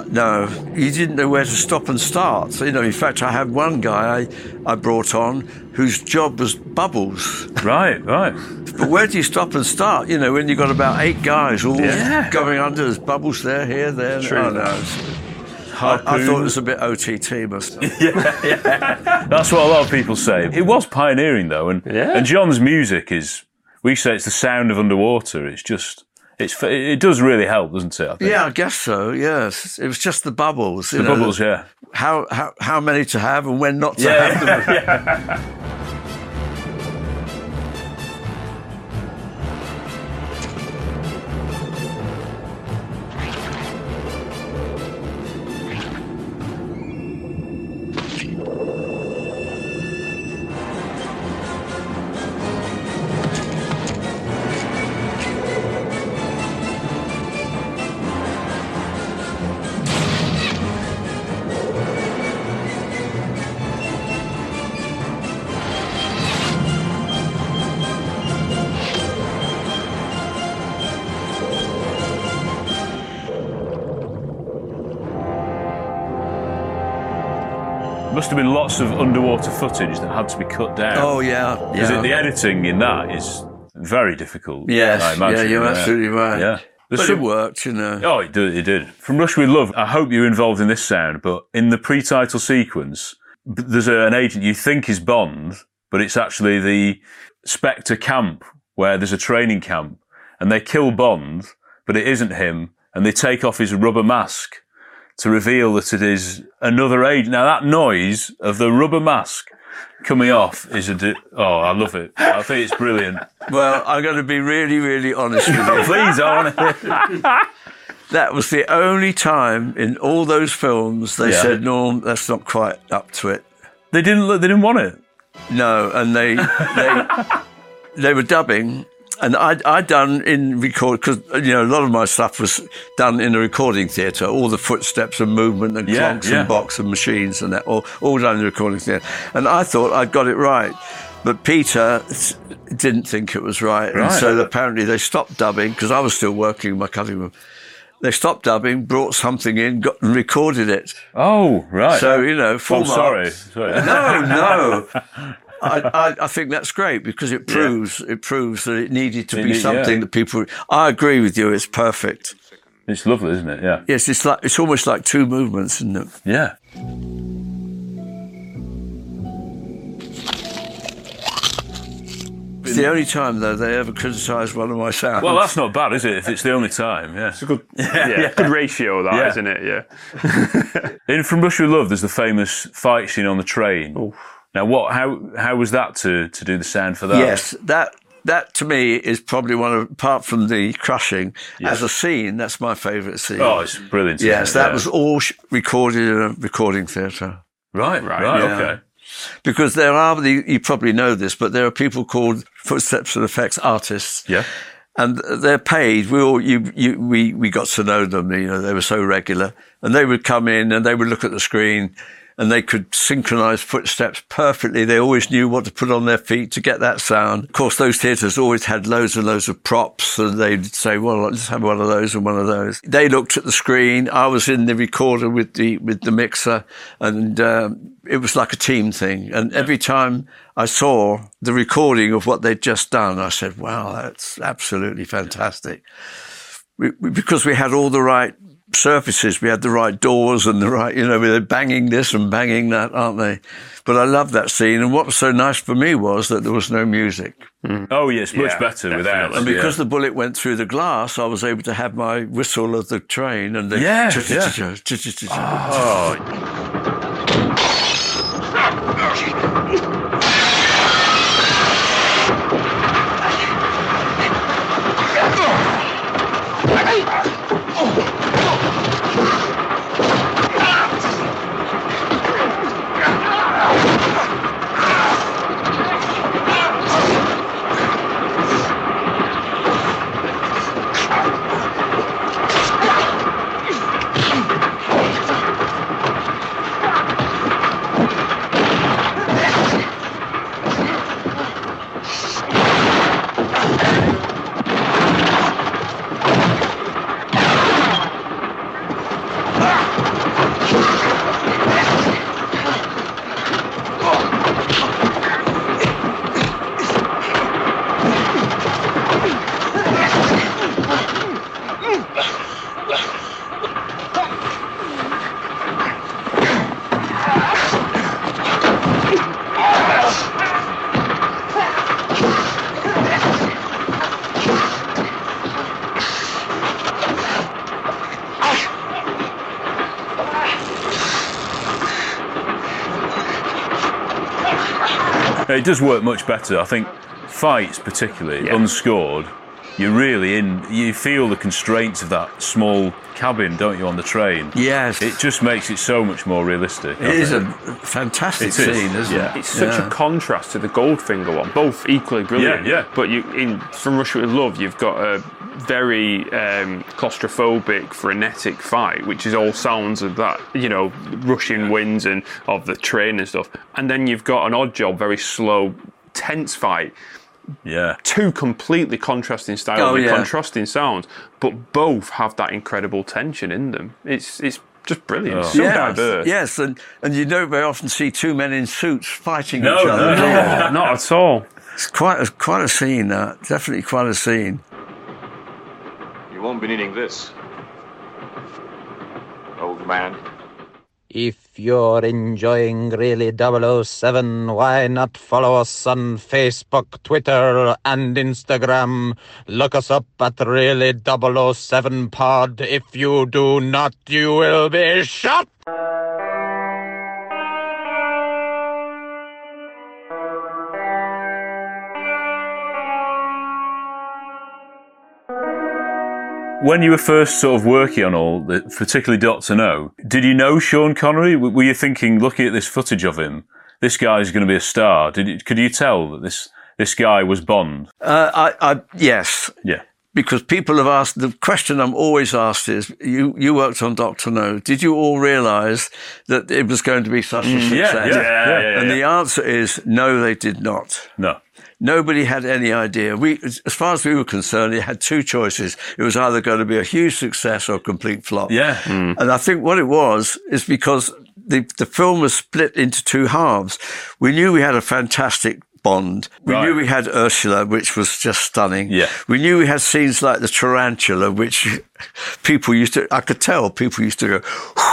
no, he didn't know where to stop and start. So, you know, in fact, I had one guy I, I brought on whose job was bubbles. Right, right. But where do you stop and start? You know, when you've got about eight guys all Yeah. going under, there's bubbles there, here, there. True. Oh, no. I, I thought it was a bit OTT, must <laughs> have. That's what a lot of people say. It was pioneering though, and and John's music is. We say it's the sound of underwater. It's just. It's it does really help, doesn't it? I think. Yeah, I guess so. Yes, it was just the bubbles. you The know, bubbles, yeah. How how how many to have and when not to Yeah, have them. <laughs> <laughs> Must have been lots of underwater footage that had to be cut down. Oh yeah, Because yeah. the editing in that is very difficult. Yes, I imagine. yeah, you're absolutely right. Yeah. There's But some- it worked, you know. Oh, it did. It did. From Russia with Love, I hope you're involved in this sound, but in the pre-title sequence, there's a, an agent you think is Bond, but it's actually the Spectre camp where there's a training camp, and they kill Bond, but it isn't him, and they take off his rubber mask to reveal that it is another age. Now that noise of the rubber mask coming off is a. Di- oh, I love it. I think it's brilliant. Well, I'm going to be really, really honest with you. <laughs> Please, I. That was the only time in all those films they Yeah. said, "Norm, that's not quite up to it." They didn't. They didn't want it. No, and they they they were dubbing, and I I done in record because you know a lot of my stuff was done in a recording theatre. All the footsteps and movement and Yeah, clocks yeah. and box and machines and that all all done in the recording theatre. And I thought I'd got it right. But Peter didn't think it was right, right. and so apparently they stopped dubbing because I was still working in my cutting room. They stopped dubbing, brought something in, got and recorded it. Oh, right. So you know, full I'm oh, sorry. sorry. No, no. <laughs> I, <laughs> I, I think that's great because it proves it proves that it needed to It be need- yeah. something that people. I agree with you. It's perfect. It's lovely, isn't it? Yeah. Yes, it's like it's almost like two movements, isn't it? Yeah. It's the only time though they ever criticised one of my sounds. Well, that's not bad, is it? If it's the only time, yeah. It's a good, <laughs> Yeah, good ratio, that, Yeah. not it? Yeah. <laughs> In From Russia with Love, there's the famous fight scene on the train. Now, what? How? How was that to to do the sound for that? Yes, that that to me is probably one of apart from the crushing as a scene. That's my favourite scene. Oh, it's brilliant. isn't Yes, it? that Yeah. was all sh- recorded in a recording theatre. right. Right. Yeah. Okay. Because there are the you probably know this, but there are people called footsteps and effects artists. Yeah. And they're paid. We all you, you we we got to know them. You know, they were so regular, and they would come in and they would look at the screen, and they could synchronize footsteps perfectly. They always knew what to put on their feet to get that sound. Of course, those theatres always had loads and loads of props, and they'd say, "Well, let's have one of those and one of those." They looked at the screen. I was in the recorder with the with the mixer, and um, it was like a team thing. And every time I saw the recording of what they'd just done, I said, "Wow, that's absolutely fantastic." We, we, because we had all the right surfaces, we had the right doors and the right, you know, they're banging this and banging that, aren't they? But I loved that scene. And what was so nice for me was that there was no music. Hmm. Oh, yes, much Yeah, better without. And because yeah. the bullet went through the glass, I was able to have my whistle of the train and the Yeah, oh. It does work much better. I think fights, particularly unscored, you're really in. You feel the constraints of that small cabin, don't you, on the train? Yes. It just makes it so much more realistic. It is a fantastic It is, scene, isn't yeah. it? It's such Yeah. a contrast to the Goldfinger one. Both equally brilliant. Yeah, yeah. But you, in From Russia with Love, you've got a very um, claustrophobic, frenetic fight, which is all sounds of that, you know, rushing winds and of the train and stuff. And then you've got an Oddjob, very slow, tense fight. Yeah. Two completely contrasting styles Oh, with yeah. contrasting sounds, but both have that incredible tension in them. It's it's just brilliant. It's so yes, diverse. yes, and, and you don't very often see two men in suits fighting No, each other. no. No, <laughs> not at all. It's quite a, quite a scene, that. Definitely quite a scene. You won't be needing this. Old man. If you're enjoying Really 007, why not follow us on Facebook, Twitter, and Instagram? Look us up at Really 007 Pod. If you do not, you will be shot! When you were first sort of working on all, the, particularly Doctor No, did you know Sean Connery? Were you thinking, looking at this footage of him, this guy is going to be a star? Did you, could you tell that this this guy was Bond? Uh, I, I, yes, Yeah. because people have asked the question I'm always asked is you you worked on Doctor No did you all realise that it was going to be such a Mm, yeah, success yeah, yeah, yeah, and the answer is no they did not No. Nobody had any idea we as far as we were concerned it had two choices it was either going to be a huge success or a complete flop Yeah. Mm. Hmm. and I think what it was is because the, the film was split into two halves. We knew we had a fantastic Bond. We Right. knew we had Ursula, which was just stunning. Yeah. We knew we had scenes like the tarantula, which <laughs> people used to, I could tell people used to go,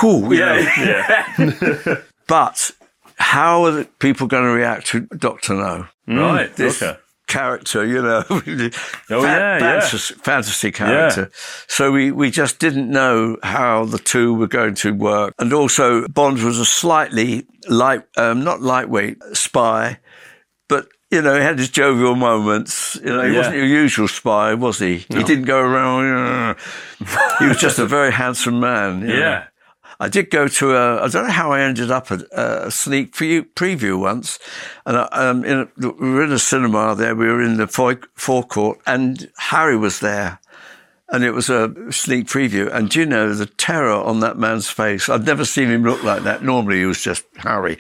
whoo, you know. yeah. <laughs> But how are the people going to react to Doctor No? Right, This okay. character, you know, <laughs> Oh, yeah, yeah. fantasy, fantasy character. So we, we just didn't know how the two were going to work. And also, Bond was a slightly light, um, not lightweight spy, but you know, he had his jovial moments. You know, he Yeah. wasn't your usual spy, was he? He didn't go around. <laughs> He was just a very handsome man. you know. I did go to a, I don't know how I ended up at a sneak pre- preview once. And I, um, in a, we were in a cinema there, we were in the fore- forecourt, and Harry was there. And it was a sneak preview. And do you know the terror on that man's face? I'd never seen him look like that. Normally he was just Harry.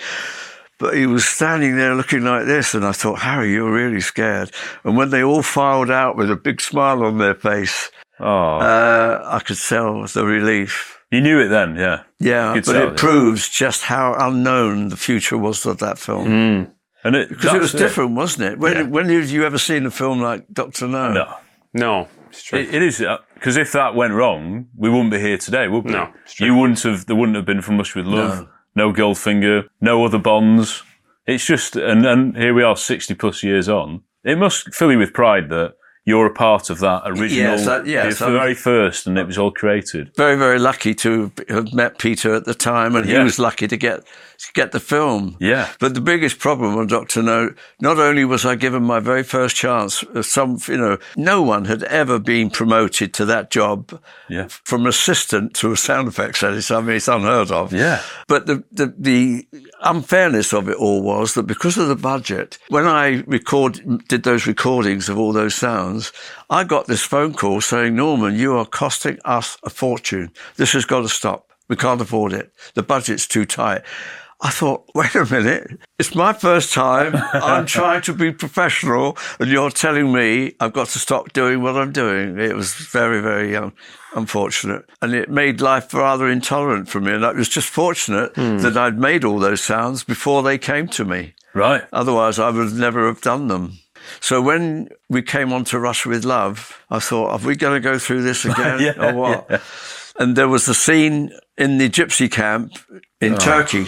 But he was standing there looking like this, and I thought, Harry, you're really scared. And when they all filed out with a big smile on their face, Oh. uh, I could tell the relief. You knew it then, yeah. Yeah, Good but sell, it yeah. proves just how unknown the future was of that film. Mm. And it, Because it was different, wasn't it? When, Yeah. when have you ever seen a film like Doctor No? No. No, it's true. It, it is because if that went wrong, we wouldn't be here today, would we? No, it's true. you wouldn't have. There wouldn't have been from Mush with Love. No, Goldfinger. No other Bonds. It's just, and and here we are, sixty plus years on. It must fill you with pride that you're a part of that original, Yes, that- yes, the I'm- very first, and it was all created. Very, very lucky to have met Peter at the time, and he was lucky to get to get the film. Yeah. But the biggest problem on Doctor No, not only was I given my very first chance, uh, some, you know, no one had ever been promoted to that job Yeah. from assistant to a sound effects editor. I mean, it's unheard of. Yeah. But the, the, the unfairness of it all was that because of the budget, when I record, did those recordings of all those sounds, I got this phone call saying, Norman, you are costing us a fortune. This has got to stop. We can't afford it. The budget's too tight. I thought, wait a minute. It's my first time. I'm <laughs> trying to be professional, and you're telling me I've got to stop doing what I'm doing. It was very, very um, unfortunate. And it made life rather intolerant for me. And I was just fortunate that I'd made all those sounds before they came to me. Right. Otherwise, I would never have done them. So when we came on to Russia with Love, I thought, are we going to go through this <laughs> again Yeah, or what? And there was a scene in the gypsy camp in Turkey,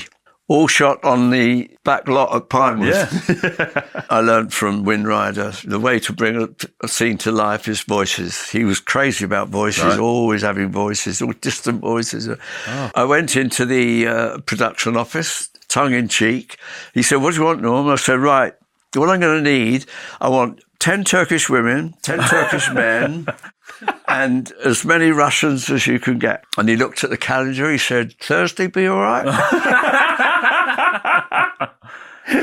all shot on the back lot at Pinewood. Yeah. <laughs> I learned from Win Ryder the way to bring a, a scene to life is voices. He was crazy about voices, Right. always having voices, all distant voices. I went into the uh, production office, tongue in cheek. He said, What do you want, Norm? I said, Right, what I'm going to need, I want 10 Turkish women, 10 Turkish <laughs> men, and as many Russians as you can get. And he looked at the calendar. He said, Thursday be all right? <laughs>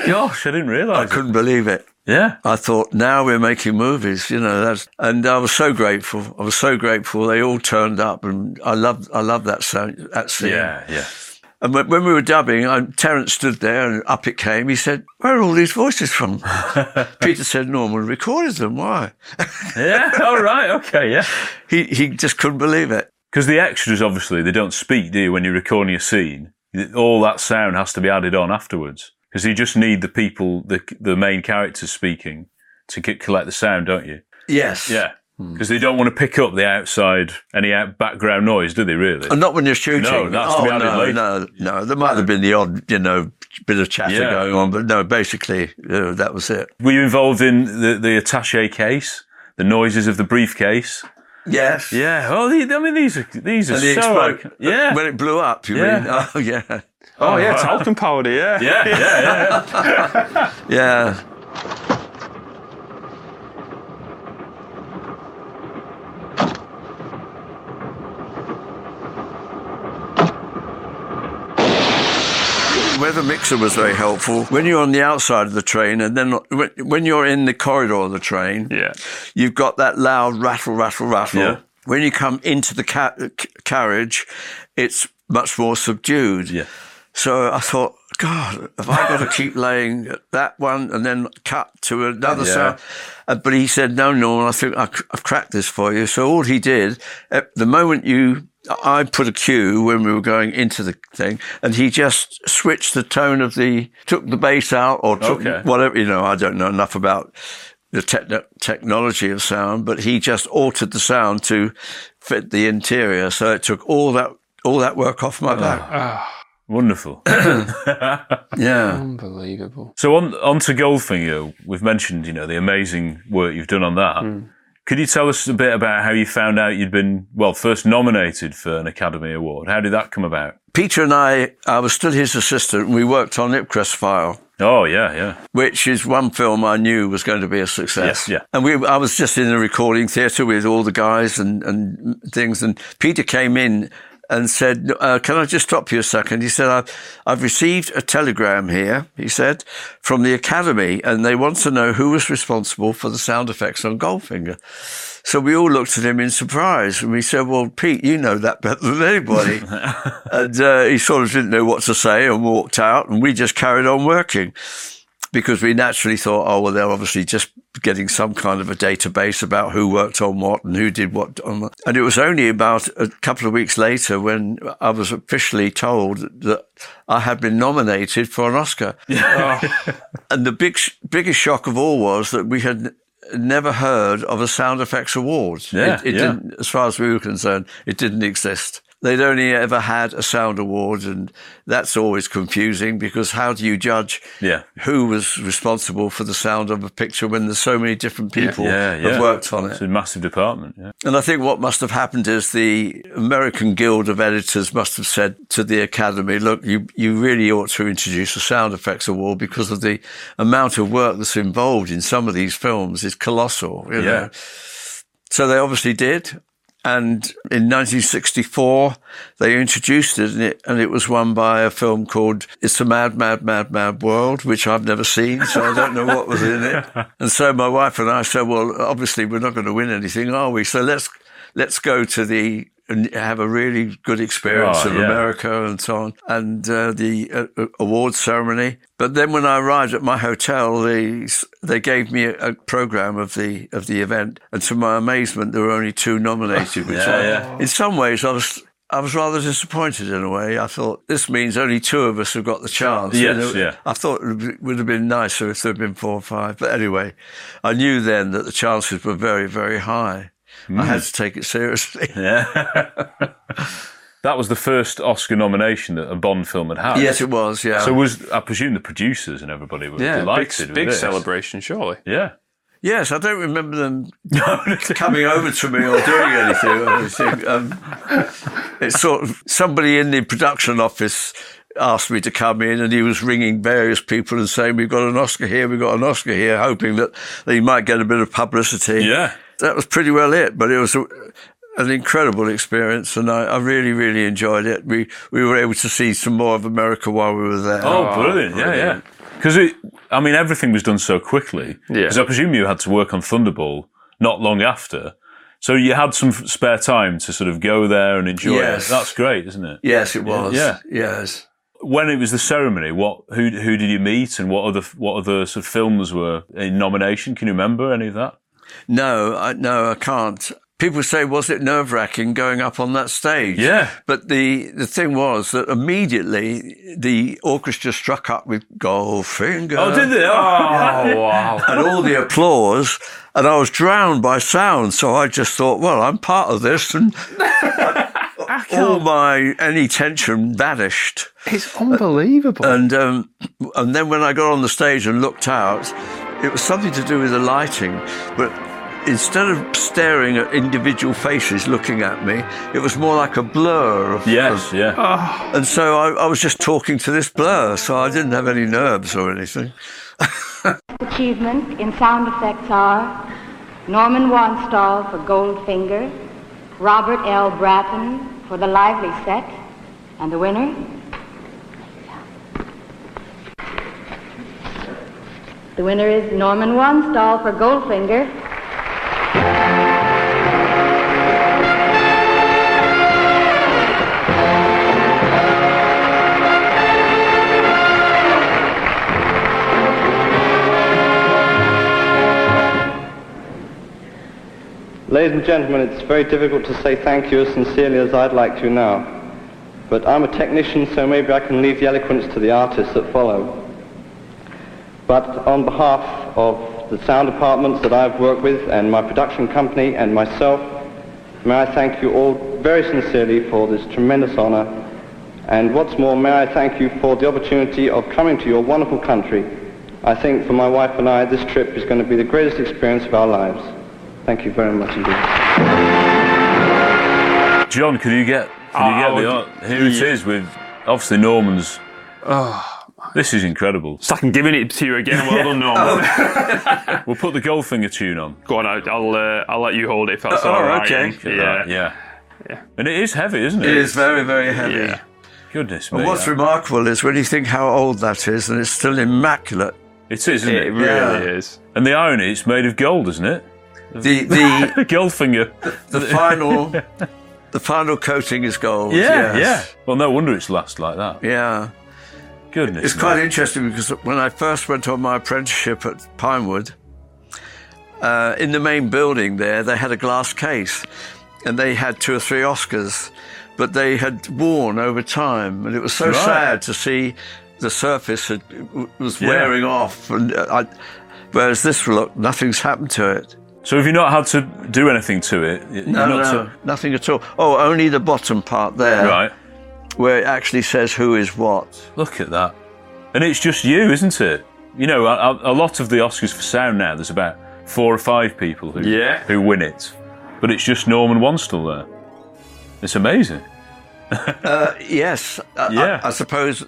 Gosh, I didn't I realise. it. couldn't believe it. Yeah. I thought, now we're making movies, you know. That's, and I was so grateful. I was so grateful. They all turned up, and I loved, I loved that sound, that scene. Yeah. Yeah. And when, when we were dubbing, I, Terence stood there, and up it came. He said, "Where are all these voices from?" <laughs> Peter said, "Norman recorded them. Why?" Yeah. All right. Okay. Yeah. he he just couldn't believe it. Because the extras, obviously, they don't speak, do you, when you're recording a scene? All that sound has to be added on afterwards. Because you just need the people, the the main characters speaking to get, collect the sound, don't you? Yes. Yeah. Because they don't want to pick up the outside, any out background noise, do they, really? And not when you're shooting. No, that's to oh, be added no, later. no, no. There might have been the odd, you know, bit of chatter Yeah. going on, but no, basically, uh, that was it. Were you involved in the, the attache case? The noises of the briefcase? Yes. Yeah. Oh, the, I mean, these are, these are And so... explode- yeah. When it blew up, you Yeah. mean? Oh, yeah. oh, yeah, oh. talcum powder, yeah. yeah, yeah, yeah. <laughs> Yeah. Where the mixer was very helpful. When you're on the outside of the train, and then when- when you're in the corridor of the train, yeah. you've got that loud rattle, rattle, rattle. Yeah. When you come into the ca- carriage, it's much more subdued. Yeah. So I thought, God, have I got to <laughs> keep laying that one and then cut to another Yeah. sound? Uh, but he said, no, Norman, I think I've cracked this for you. So all he did, at the moment you, I put a cue when we were going into the thing and he just switched the tone of the, took the bass out or took Okay. whatever, you know, I don't know enough about the techno technology of sound, but he just altered the sound to fit the interior. So it took all that, all that work off my back. Wonderful. <coughs> <coughs> Yeah. Unbelievable. So on on to Goldfinger, we've mentioned you know the amazing work you've done on that. Hmm. Could you tell us a bit about how you found out you'd been well first nominated for an Academy Award? How did that come about? Peter and I, I was still his assistant, and we worked on Ipcress File. Oh yeah, yeah. Which is one film I knew was going to be a success. Yeah, yeah. And we, I was just in the recording theatre with all the guys and, and things. And Peter came in and said, uh, "Can I just stop you a second? He said, "I've, I've received a telegram here." He said, "from the Academy, and they want to know who was responsible for the sound effects on Goldfinger." So we all looked at him in surprise, and we said, "Well, Pete, you know that better than anybody." <laughs> and uh, he sort of didn't know what to say and walked out, and we just carried on working because we naturally thought, oh, well, they're obviously just getting some kind of a database about who worked on what and who did what on what. And it was only about a couple of weeks later when I was officially told that I had been nominated for an Oscar. <laughs> <laughs> and the big, biggest shock of all was that we had never heard of a sound effects award. Yeah, it, it yeah. didn't, as far as we were concerned, it didn't exist. They'd only ever had a sound award, and that's always confusing because how do you judge Yeah. who was responsible for the sound of a picture when there's so many different people yeah, yeah. have worked on it? It's a massive department. Yeah. And I think what must have happened is the American Guild of Editors must have said to the Academy, look, you, you really ought to introduce a sound effects award because of the amount of work that's involved in some of these films is colossal. You Yeah. know? So they obviously did. And in 1964, they introduced it and, it and it was won by a film called It's a Mad, Mad, Mad, Mad World, which I've never seen. So I don't know what was in it. <laughs> And so my wife and I said, well, obviously we're not going to win anything, are we? So let's, let's go to the, and have a really good experience Oh, of yeah. America and so on, and uh, the uh, uh, awards ceremony. But then when I arrived at my hotel, they they gave me a, a program of the of the event, and to my amazement, there were only two nominated. <laughs> Which Yeah, I, yeah. in some ways, I was. I was rather disappointed in a way. I thought this means only two of us have got the chance. Yes, You know, yeah. I thought it would have been nicer if there had been four or five. But anyway, I knew then that the chances were very, very high. I had to take it seriously. <laughs> Yeah. that was the first Oscar nomination that a Bond film had had. Yes, it was. Yeah. So was I presume the producers and everybody were Yeah, big, delighted with big this. celebration, surely. Yeah. Yes, I don't remember them <laughs> coming over to me or doing anything. or anything. Um, it's sort of somebody in the production office asked me to come in, and he was ringing various people and saying, "We've got an Oscar here, we've got an Oscar here," hoping that they might get a bit of publicity. Yeah. That was pretty well it. But it was. A, an incredible experience, and I, I really, really enjoyed it. We we were able to see some more of America while we were there. Oh, brilliant! Yeah, yeah. Because I mean, everything was done so quickly. Yeah. Because I presume you had to work on Thunderball not long after, so you had some spare time to sort of go there and enjoy Yes. it. That's great, isn't it? Yes, it was. Yeah. Yes. When it was the ceremony, what who who did you meet and what other what other sort of films were in nomination? Can you remember any of that? No, I, no, I can't. People say, was it nerve wracking going up on that stage? Yeah. But the, the thing was that immediately the orchestra struck up with Goldfinger. Oh, did they? Oh, wow. <laughs> and all the applause. And I was drowned by sound. So I just thought, well, I'm part of this. And <laughs> all my, any tension vanished. It's unbelievable. And um, and then when I got on the stage and looked out, it was something to do with the lighting. But instead of staring at individual faces looking at me, it was more like a blur. Of, Yes, of- yeah. Ah. And so I, I was just talking to this blur, so I didn't have any nerves or anything. <laughs> Achievement in sound effects are Norman Wanstall for Goldfinger, Robert L. Bratton for The Lively Set, and the winner, The winner is Norman Wanstall for Goldfinger. Ladies and gentlemen, it's very difficult to say thank you as sincerely as I'd like to now. But I'm a technician, so maybe I can leave the eloquence to the artists that follow. But on behalf of the sound departments that I've worked with and my production company and myself, may I thank you all very sincerely for this tremendous honor. And what's more, may I thank you for the opportunity of coming to your wonderful country. I think for my wife and I, this trip is going to be the greatest experience of our lives. Thank you very much indeed. John, can you get? Can you ah, I get the? art? Here it is with obviously Norman's. Oh, this is incredible. It's like I'm giving it to you again. Well done, Norman. <laughs> we'll put the Goldfinger tune on. Go on, I'll I'll, uh, I'll let you hold it if that's Oh, all right. okay. Ian. Yeah. yeah, yeah. And it is heavy, isn't it? It is very, very heavy. Yeah. Goodness me. And what's that- remarkable is when you think how old that is, and it's still immaculate. It is, isn't it? It really Yeah. is. And the irony, it's made of gold, isn't it? The the <laughs> Goldfinger. the final the final coating is gold. Yeah, yes. yeah. Well, no wonder it's last like that. Yeah. Goodness. It's quite interesting because when I first went on my apprenticeship at Pinewood, uh, in the main building there, they had a glass case and they had two or three Oscars, but they had worn over time. And it was so Right. sad to see the surface had, was Yeah. wearing off. And uh, I, whereas this look, nothing's happened to it. So have you not had to do anything to it? No, not no, to- nothing at all. Oh, only the bottom part there, Right. Where it actually says who is what. Look at that. And it's just you, isn't it? You know, a, a- a lot of the Oscars for sound now, there's about four or five people who Yeah. who win it, but it's just Norman Wanstall there. It's amazing. <laughs> Uh, yes, I- I- Yeah. I, suppose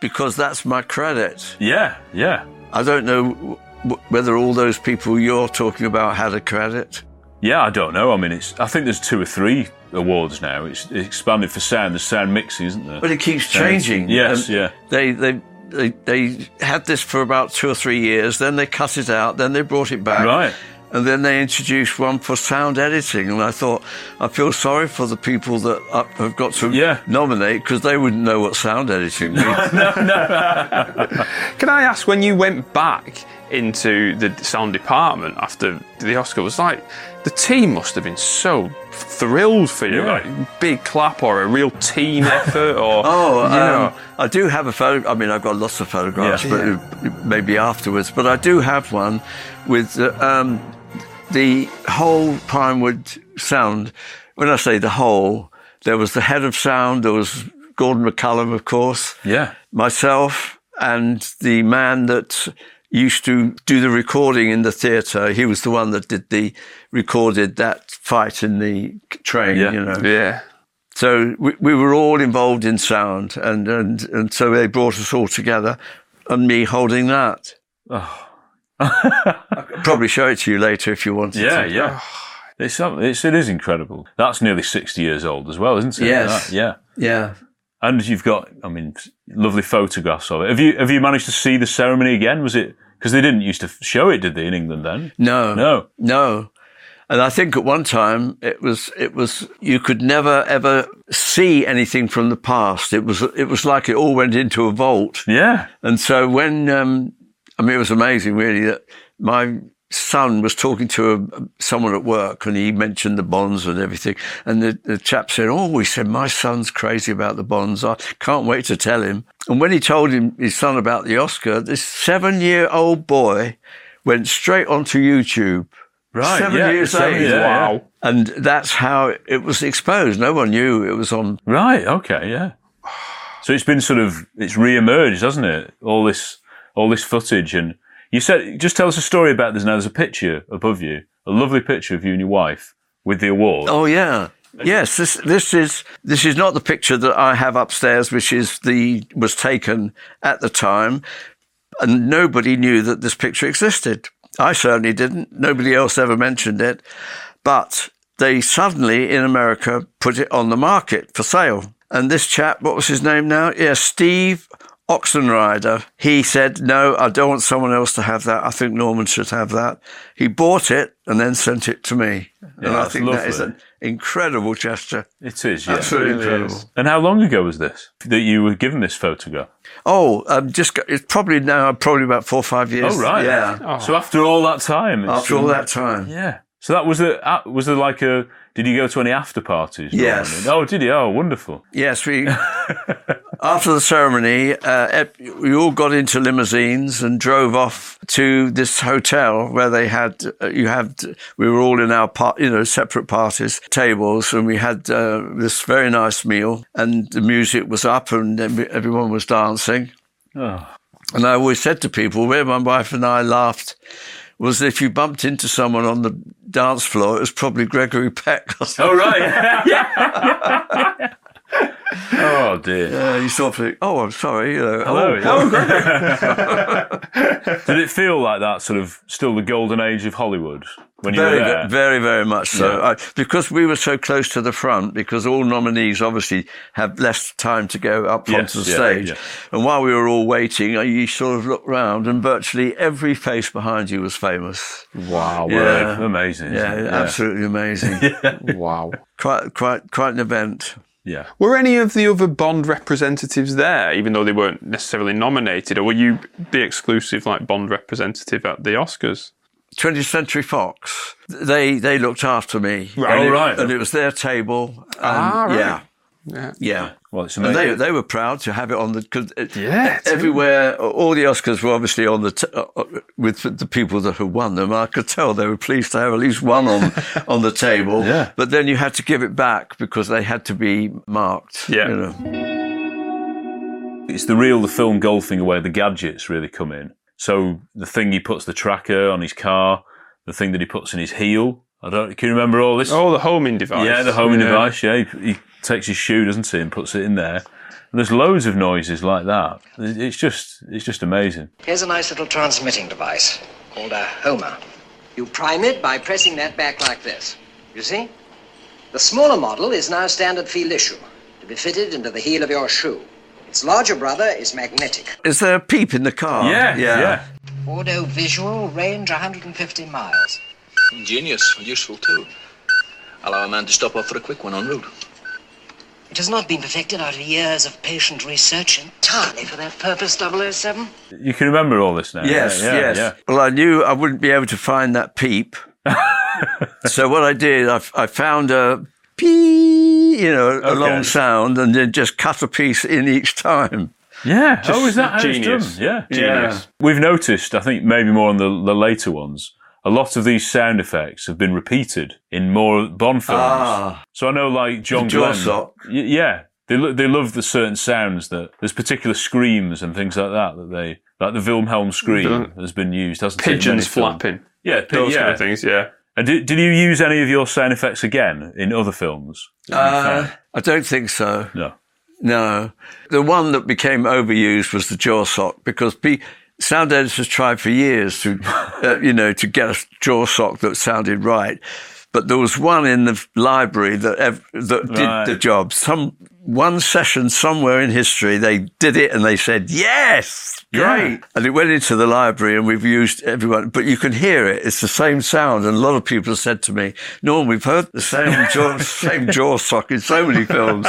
because that's my credit. Yeah, yeah, I don't know w- whether all those people you're talking about had a credit. yeah. I don't know. I mean, it's. I think there's two or three awards now. It's, it's expanded for sound. There's sound mixing, isn't there? But it keeps Sound- changing. Yes, And yeah. They, they they they had this for about two or three years. Then they cut it out. Then they brought it back. Right. And then they introduced one for sound editing, and I thought I feel sorry for the people that have got to Yeah. nominate because they wouldn't know what sound editing means. <laughs> no, no. <laughs> Can I ask when you went back into the sound department after the Oscar was like the team must have been so thrilled for you, Yeah. like big clap or a real team <laughs> effort or Oh, you know. um, I do have a photo. I mean, I've got lots of photographs, Yeah. but it- maybe afterwards. But I do have one with uh, um, the whole Pinewood sound. When I say the whole, there was the head of sound. There was Gordon McCallum, of course. Yeah. Myself and the man that used to do the recording in the theatre. He was the one that did the recorded that fight in the train. Yeah. You know. yeah. So we, we were all involved in sound, and, and, and so they brought us all together, and me holding that. Oh. <laughs> I could probably show it to you later if you wanted Yeah, to. yeah. It's, it's it is incredible. That's nearly sixty years old as well, isn't it? Yes. That- yeah. Yeah. And you've got, I mean, lovely photographs of it. Have you have you managed to see the ceremony again? Was it because they didn't used to show it, did they, in England then? No. No. No. And I think at one time it was it was you could never ever see anything from the past. It was it was like it all went into a vault. Yeah. And so when um, I mean it was amazing really that my son was talking to a, someone at work and he mentioned the bonds and everything and the, the chap said oh he said my son's crazy about the bonds I can't wait to tell him and when he told him his son about the Oscar this seven year old boy went straight onto YouTube Right, seven yeah, years seven yeah, yeah. and that's how it was exposed no one knew it was on Right. Okay. Yeah. So it's been sort of it's re-emerged, hasn't it? All this all this footage, and you said just tell us a story about this. Now there's a picture above you, a lovely picture of you and your wife with the award. Oh yeah. Yes, this this is this is not the picture that I have upstairs, which is the was taken at the time, and nobody knew that this picture existed. I certainly didn't. Nobody else ever mentioned it, but they suddenly in America put it on the market for sale. And this chap, what was his name now? Yeah, Steve Oxenrider, he said, No, I don't want someone else to have that. I think Norman should have that. He bought it and then sent it to me. and I that's think that is an incredible gesture. It is, yeah. Absolutely It really incredible. is. And how long ago was this that you were given this photograph? Oh, um, just go- it's probably now probably about four or five years. Oh right, Yeah. So after all that time, it's- After all that time. yeah. So that was a uh, was there like a? Did you go to any after parties? Yes. Norman? Oh, did you? Oh, wonderful. Yes, we. <laughs> after the ceremony, uh, we all got into limousines and drove off to this hotel where they had. Uh, you had. We were all in our part, you know, separate parties, tables, and we had uh, this very nice meal. And the music was up, and everyone was dancing. Oh. And I always said to people, where my wife and I laughed, was if you bumped into someone on the dance floor, it was probably Gregory Peck. Or Oh right. <laughs> <laughs> <laughs> oh dear. Yeah, you sort of think, oh, I'm sorry. You know, Hello. oh, <laughs> Did it feel like that? Sort of still the golden age of Hollywood when you very, were there. very, very much so. Yeah. I, because we were so close to the front, because all nominees obviously have less time to go up Yes, to the yeah, stage. yeah. And while we were all waiting, uh, you sort of looked round and virtually every face behind you was famous. Wow. Yeah. amazing. Yeah, absolutely amazing. <laughs> wow. Quite, quite, quite an event. Yeah. Were any of the other Bond representatives there, even though they weren't necessarily nominated, or were you the exclusive like Bond representative at the Oscars? 20th Century Fox. They they looked after me. Right. And Oh, it- right. And it was their table. And Ah, right. Yeah. Yeah. Yeah. Well, it's And they, they were proud to have it on the. Cause it- Yeah, too. Everywhere, all the Oscars were obviously on the, t- uh, uh, with the people that had won them. I could tell they were pleased to have at least one on, <laughs> on the table. Yeah. But then you had to give it back because they had to be marked. Yeah. You know. It's the real, the film Goldfinger where the gadgets really come in. So the thing he puts the tracker on his car, the thing that he puts in his heel. I don't. Can you remember all this? Oh, the homing device. Yeah, the homing Yeah. device. Yeah, he, he takes his shoe, doesn't he, and puts it in there. And there's loads of noises like that. It's just, it's just amazing. Here's a nice little transmitting device called a Homer. You prime it by pressing that back like this. You see? The smaller model is now standard field issue to be fitted into the heel of your shoe. Its larger brother is magnetic. Is there a peep in the car? Yeah, yeah. Audio visual range 150 miles. Ingenious and useful too. Allow a man to stop off for a quick one en route. It has not been perfected out of years of patient research entirely for that purpose, 007. You can remember all this now. Yes, yeah, yeah, yes. yeah. Well, I knew I wouldn't be able to find that peep. <laughs> so what I did, I, I found a pee, you know, a Okay. long sound, and then just cut a piece in each time. Yeah. Just oh, is that how genius. it's done? Yeah. Genius. We've noticed, I think maybe more on the, the later ones, a lot of these sound effects have been repeated in more Bond films. Ah. So I know, like John The jaw Glenn. sock. Y- yeah. They, lo- they love the certain sounds that there's particular screams and things like that that they like the Wilhelm scream Vil- has been used hasn't it, in Pigeons many films? flapping. yeah pi- Those yeah. kind of things, yeah. and did, did you use any of your sound effects again in other films that you Uh, found? I don't think so. no No. The one that became overused was the jaw sock because pe- sound editors tried for years to, <laughs> uh, you know, to get a jaw sock that sounded right. But there was one in the library that ev- that Right. did the job. Some one session somewhere in history, they did it and they said yes, great, Yeah. and it went into the library and we've used everyone. But you can hear it; it's the same sound. And a lot of people have said to me, "Norm, we've heard the same <laughs> jaw, same jaw sock in so many films."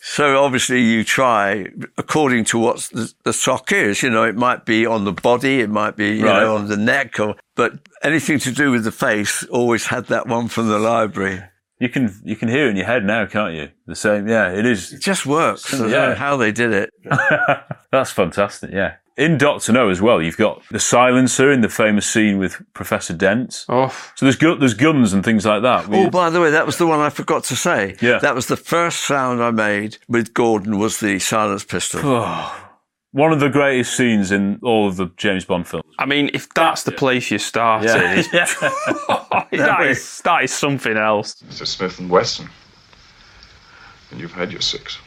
So obviously you try according to what the, the sock is. You know, it might be on the body, it might be you Right. know on the neck, or but anything to do with the face always had that one from the library. You can you can hear it in your head now can't you the same yeah it is It just works. I don't Yeah. know how they did it. <laughs> That's fantastic, yeah. In Doctor No as well, you've got the silencer in the famous scene with Professor Dent. Oh, So there's gu- there's guns and things like that. Oh, by the way, that was the one I forgot to say. Yeah. That was the first sound I made with Gordon was the silence pistol. <sighs> Oh, One of the greatest scenes in all of the James Bond films. I mean, if that's the place you started, Yeah. <laughs> <laughs> that, is, that is something else. Mr. Smith and Wesson. And you've had your six.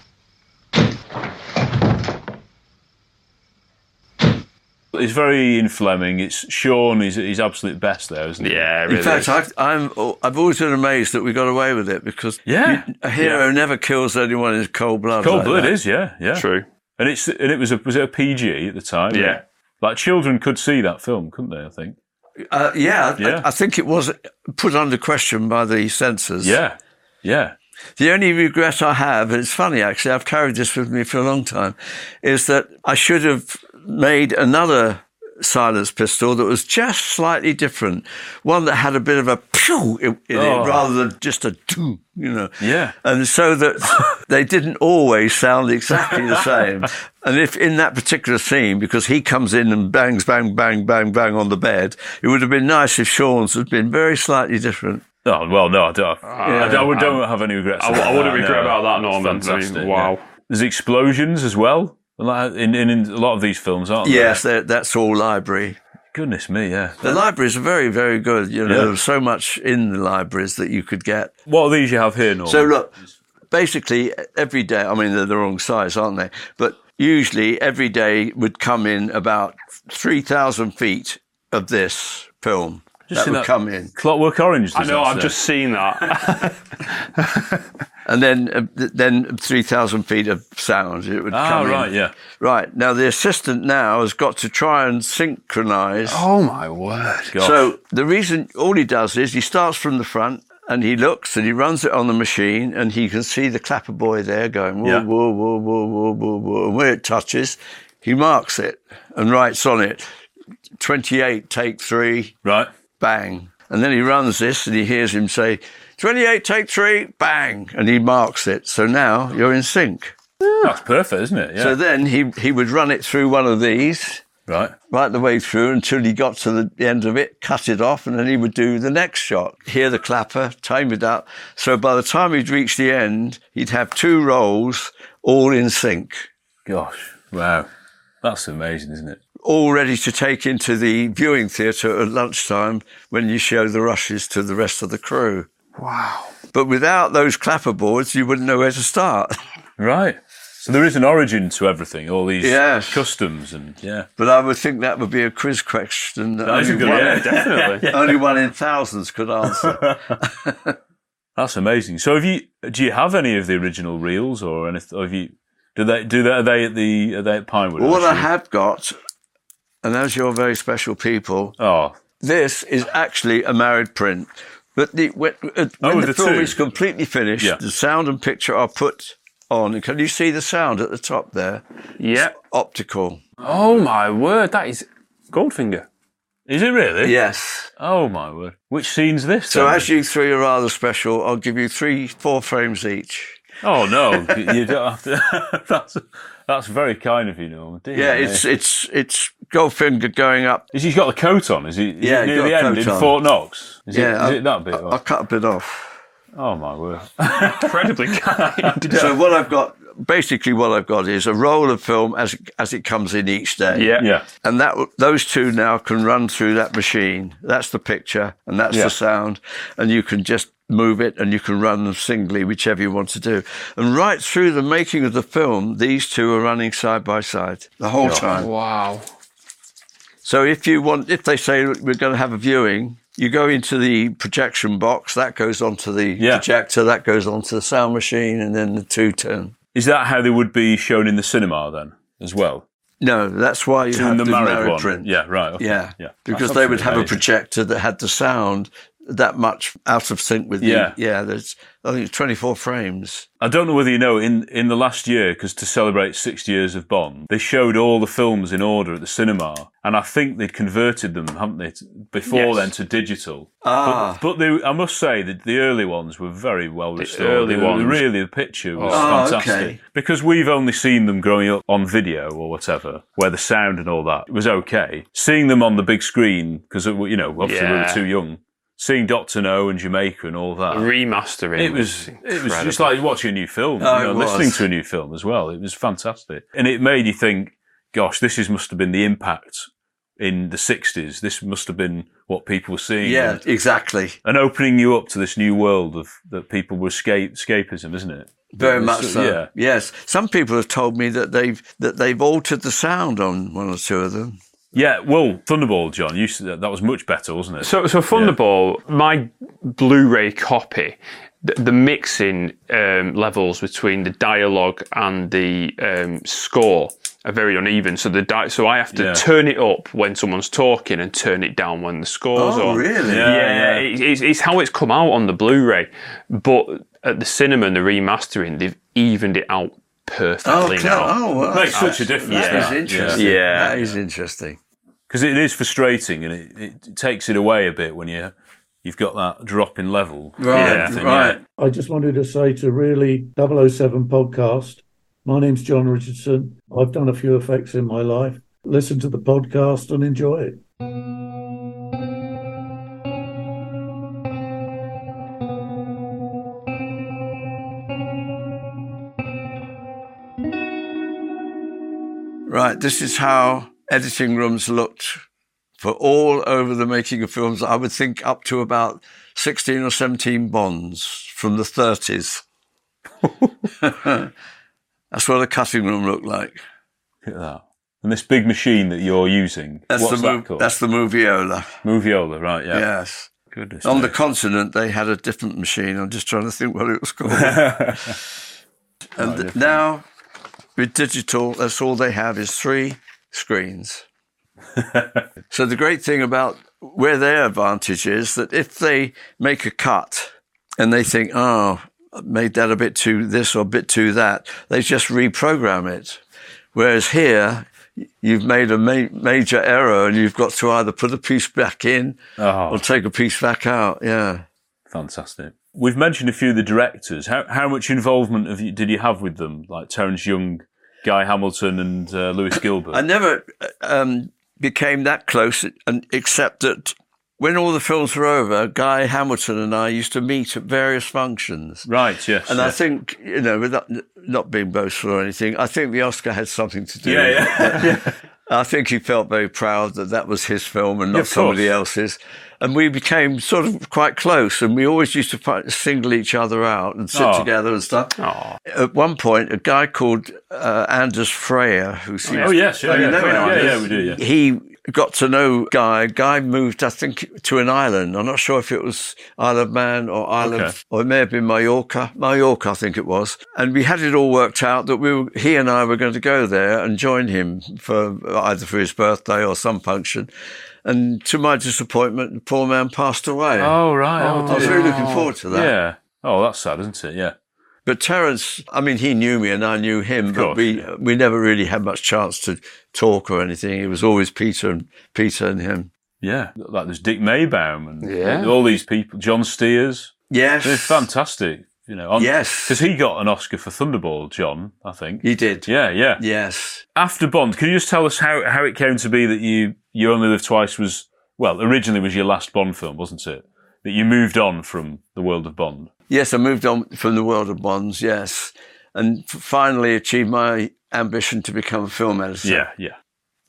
It's very Ian Fleming. It's Sean. He's he's absolute best there, isn't he? Yeah, really. In fact, I, I'm I've always been amazed that we got away with it because Yeah. you- a hero never kills anyone in cold blood. cold like blood that. is yeah yeah. True. And it's and it was a was it a PG at the time? Yeah. Like children could see that film, couldn't they? I think. Uh, yeah, I- Yeah. I, think it was put under question by the censors. Yeah, yeah. The only regret I have, and it's funny actually, I've carried this with me for a long time, is that I should have made another silence pistol that was just slightly different. One that had a bit of a pew in, in Oh. it rather than just a doo, you know. Yeah. And so that <laughs> they didn't always sound exactly the same. <laughs> And if in that particular scene, because he comes in and bangs, bang, bang, bang, bang on the bed, it would have been nice if Sean's had been very slightly different. Oh well, no, I don't. Uh, I, I would- don't have any regrets. I- I wouldn't regret no. about that, Norman. I mean, wow. yeah. There's explosions as well. In, in, in a lot of these films, aren't there? Yes, that's all library. Goodness me, yeah. The libraries are very, very good. You know, Yeah. there's so much in the libraries that you could get. What are these you have here, Norman? So look, basically every day. I mean, they're the wrong size, aren't they? But usually every day would come in about three thousand feet of this film. Just that would that come in. Clockwork Orange. I know. I've say? just seen that. <laughs> And then, uh, then three thousand feet of sound. It would Ah, come in. right, yeah. Right now, the assistant now has got to try and synchronise. oh my word! So the reason all he does is he starts from the front and he looks and he runs it on the machine and he can see the clapper boy there going whoa Yeah. whoa whoa whoa whoa whoa whoa. And where it touches, he marks it and writes on it, twenty eight take three, right, bang, and then he runs this and he hears him say. 28, take three, bang, and he marks it. So now you're in sync. That's perfect, isn't it? Yeah. So then he, he would run it through one of these, right. right the way through until he got to the end of it, cut it off, and then he would do the next shot. Hear the clapper, time it up. So by the time he'd reached the end, he'd have two rolls all in sync, Gosh, wow. That's amazing, isn't it? all ready to take into the viewing theatre at lunchtime when you show the rushes to the rest of the crew. Wow. But without those clapper boards, you wouldn't know where to start. <laughs> Right. So there is an origin to everything, all these Yes. customs and yeah. But I would think that would be a quiz question. that That is a only good- one- yeah, definitely. <laughs> only one in thousands could answer. <laughs> That's amazing. So have you do you have any of the original reels or anything have you do they do they are they at the are they at Pinewood? Well, what I have got, and as you're very special people, Oh. this is actually a married print. But the, when, uh, Oh, when the, the film two? is completely finished, Yeah. the sound and picture are put on. Can you see the sound at the top there? Yeah. Optical. Oh my word! That is Goldfinger. Is it really? Yes. Oh my word. Which scene's this? So then? as you three are rather special, I'll give you three, four frames each. Oh no, <laughs> you don't have to <laughs> that's that's very kind of you, Norman. Dear Yeah, it's it's it's Goldfinger going up. Is he got the coat on? Is he is Yeah, it near the end in on. Fort Knox? Is, yeah, it, is I'll- it that bit? I'll, I'll cut a bit off. Oh my word. <laughs> Incredibly kind. So what I've got, basically, what I've got is a roll of film as as it comes in each day. Yeah. Yeah. And that those two now can run through that machine. That's the picture, and that's Yeah. the sound, and you can just move it, and you can run them singly, whichever you want to do. And right through the making of the film, these two are running side by side the whole time. Wow. So if you want, if they say we're going to have a viewing, you go into the projection box. That goes onto the Yeah. projector. That goes onto the sound machine, and then the two turn. Is that how they would be shown in the cinema then as well? No, that's why you Doing have the the, married married one. print. Yeah, right. okay. Yeah, yeah. because That's they would have a projector that had the sound that much out of sync with Yeah. you. Yeah, there's I think it's 24 frames. I don't know whether you know, in, in the last year, because to celebrate 60 years of Bond, they showed all the films in order at the cinema, and I think they'd converted them, haven't they, before Yes. then to digital. Ah. But, but they, I must say that the early ones were very well restored. The early ones. Really, the picture was Oh, fantastic. okay. Because we've only seen them growing up on video or whatever, where the sound and all that was okay. Seeing them on the big screen, because, you know, obviously we were too young. Seeing Doctor No and Jamaica and all that. Remastering. It was it was just like watching a new film, Oh, you know, listening to a new film as well. It was fantastic, and it made you think, "Gosh, this is must have been the impact in the '60s. This must have been what people were seeing." Yeah, and, exactly. and opening you up to this new world of that people were escape escapism, isn't it? Very much so. Yeah, Yes. Some people have told me that they've that they've altered the sound on one or two of them. Yeah. Well, Thunderball, John, you said that, that was much better, wasn't it? So, so Thunderball, my Blu-ray copy the, the mixing um, levels between the dialogue and the um, score are very uneven. So the di- so I have to Yeah. turn it up when someone's talking and turn it down when the score's Oh, on. really? Yeah, Yeah, It, it's, it's how it's come out on the Blu-ray, but at the cinema and the remastering, they've evened it out perfectly Oh, now. oh, well, Makes that's- such a difference, That is that. interesting. Yeah. That is interesting. Because it is frustrating and it, it takes it away a bit when you you've got that drop in level. Right, and everything, right. I just wanted to say to really 007 podcast, my name's John Richardson. I've done a few effects in my life. Listen to the podcast and enjoy it. Right, this is how editing rooms looked for all over the making of films. I would think up to about 16 or 17 Bonds from the 30s. <laughs> That's what a cutting room looked like. Look at that. And this big machine that you're using, That's what's the that called? that's the Moviola. Moviola, right? Yeah. Yes. Goodness. On the continent, they had a different machine. I'm just trying to think what it was called. <laughs> and now, with digital, that's all they have is three screens. so the great thing about where their advantage is that if they make a cut and they think, oh, I made that a bit too this or a bit too that, they just reprogram it. Whereas here, you've made a ma- major error and you've got to either put a piece back in Oh. or take a piece back out. Yeah. Fantastic. We've mentioned a few of the directors. How how much involvement have you, did you have with them, like Terence Young, Guy Hamilton, and uh, Lewis Gilbert? I never um, became that close, and except that when all the films were over, Guy Hamilton and I used to meet at various functions. Right. Yes. And I think, you know, without not being boastful or anything, I think the Oscar had something to do Yeah, with yeah. it. <laughs> I think he felt very proud that that was his film and not of somebody else's. And we became sort of quite close, and we always used to fi- single each other out and sit Oh. together and stuff. At one point, a guy called uh, Anders Frejdh, who seems Oh, yes, yeah, Oh, you yeah, know yeah, Anders? yeah, we do, yeah. He got to know Guy. Guy moved, I think, to an island. I'm not sure if it was Isle of Man or Isle Okay. of, or it may have been Mallorca. Mallorca, I think it was. And we had it all worked out that we were, he and I were going to go there and join him for either for his birthday or some function. And to my disappointment, the poor man passed away. Oh right. Oh, oh, I was really looking oh. forward to that. Yeah. Oh, that's sad, isn't it? Yeah. But Terence, I mean, he knew me and I knew him, but course, we we never really had much chance to talk or anything. It was always Peter and Peter and him. Yeah. Like there's Dick Maibaum and Yeah. all these people. John Stears. Yes. They're fantastic. You know. on- Yes. Because he got an Oscar for Thunderball, John. I think. He did. Yeah. Yeah. Yes. After Bond, can you just tell us how, how it came to be that you you only live twice was well originally was your last Bond film, wasn't it? That you moved on from the world of Bond. Yes, I moved on from the world of bonds. Yes, and f- finally achieved my ambition to become a film editor. Yeah. Yeah.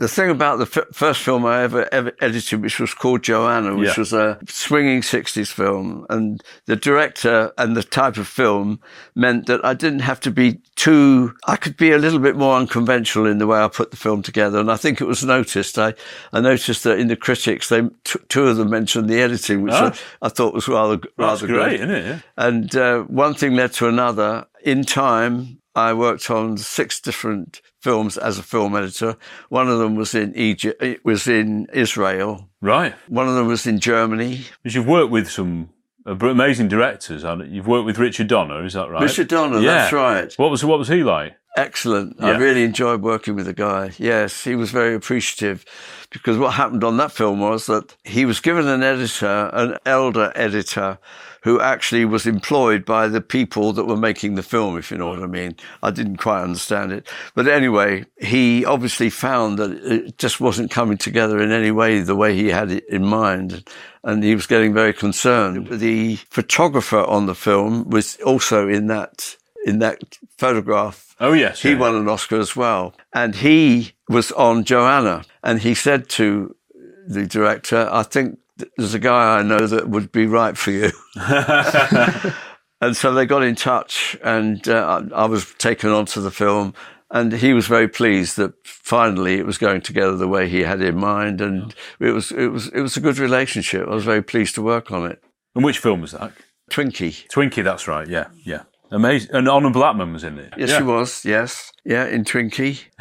The thing about the f- first film I ever, ever edited, which was called Joanna, which Yeah. was a swinging 60s film, and the director and the type of film meant that I didn't have to be too, I could be a little bit more unconventional in the way I put the film together. And I think it was noticed. I, I noticed that in the critics, they, t- two of them mentioned the editing, which Ah. I, I thought was rather, That's rather great, isn't it? Yeah. And uh, one thing led to another. In time, I worked on six different films as a film editor. One of them was in Egypt. It was in Israel. Right. One of them was in Germany. Because you've worked with some uh, amazing directors. you? You've worked with Richard Donner, is that right? Richard Donner, that's right. What was what was he like? Excellent. I really enjoyed working with the guy. Yes, he was very appreciative because what happened on that film was that he was given an editor, an elder editor, who actually was employed by the people that were making the film, if you know what I mean. I didn't quite understand it. But anyway, he obviously found that it just wasn't coming together in any way the way he had it in mind. And he was getting very concerned. The photographer on the film was also in that, in that photograph Oh yes, he yeah. won an Oscar as well. And he was on Joanna. And he said to the director, I think th- there's a guy I know that would be right for you. <laughs> and so they got in touch, and uh, I was taken onto the film. And he was very pleased that finally it was going together the way he had in mind, and it was it was it was a good relationship. I was very pleased to work on it. And which film was that? Twinky. Twinky, that's right. Yeah, yeah. Amazing. And Honor Blackman was in it. Yes, yeah. she was. Yes, yeah, in Twinky. <laughs>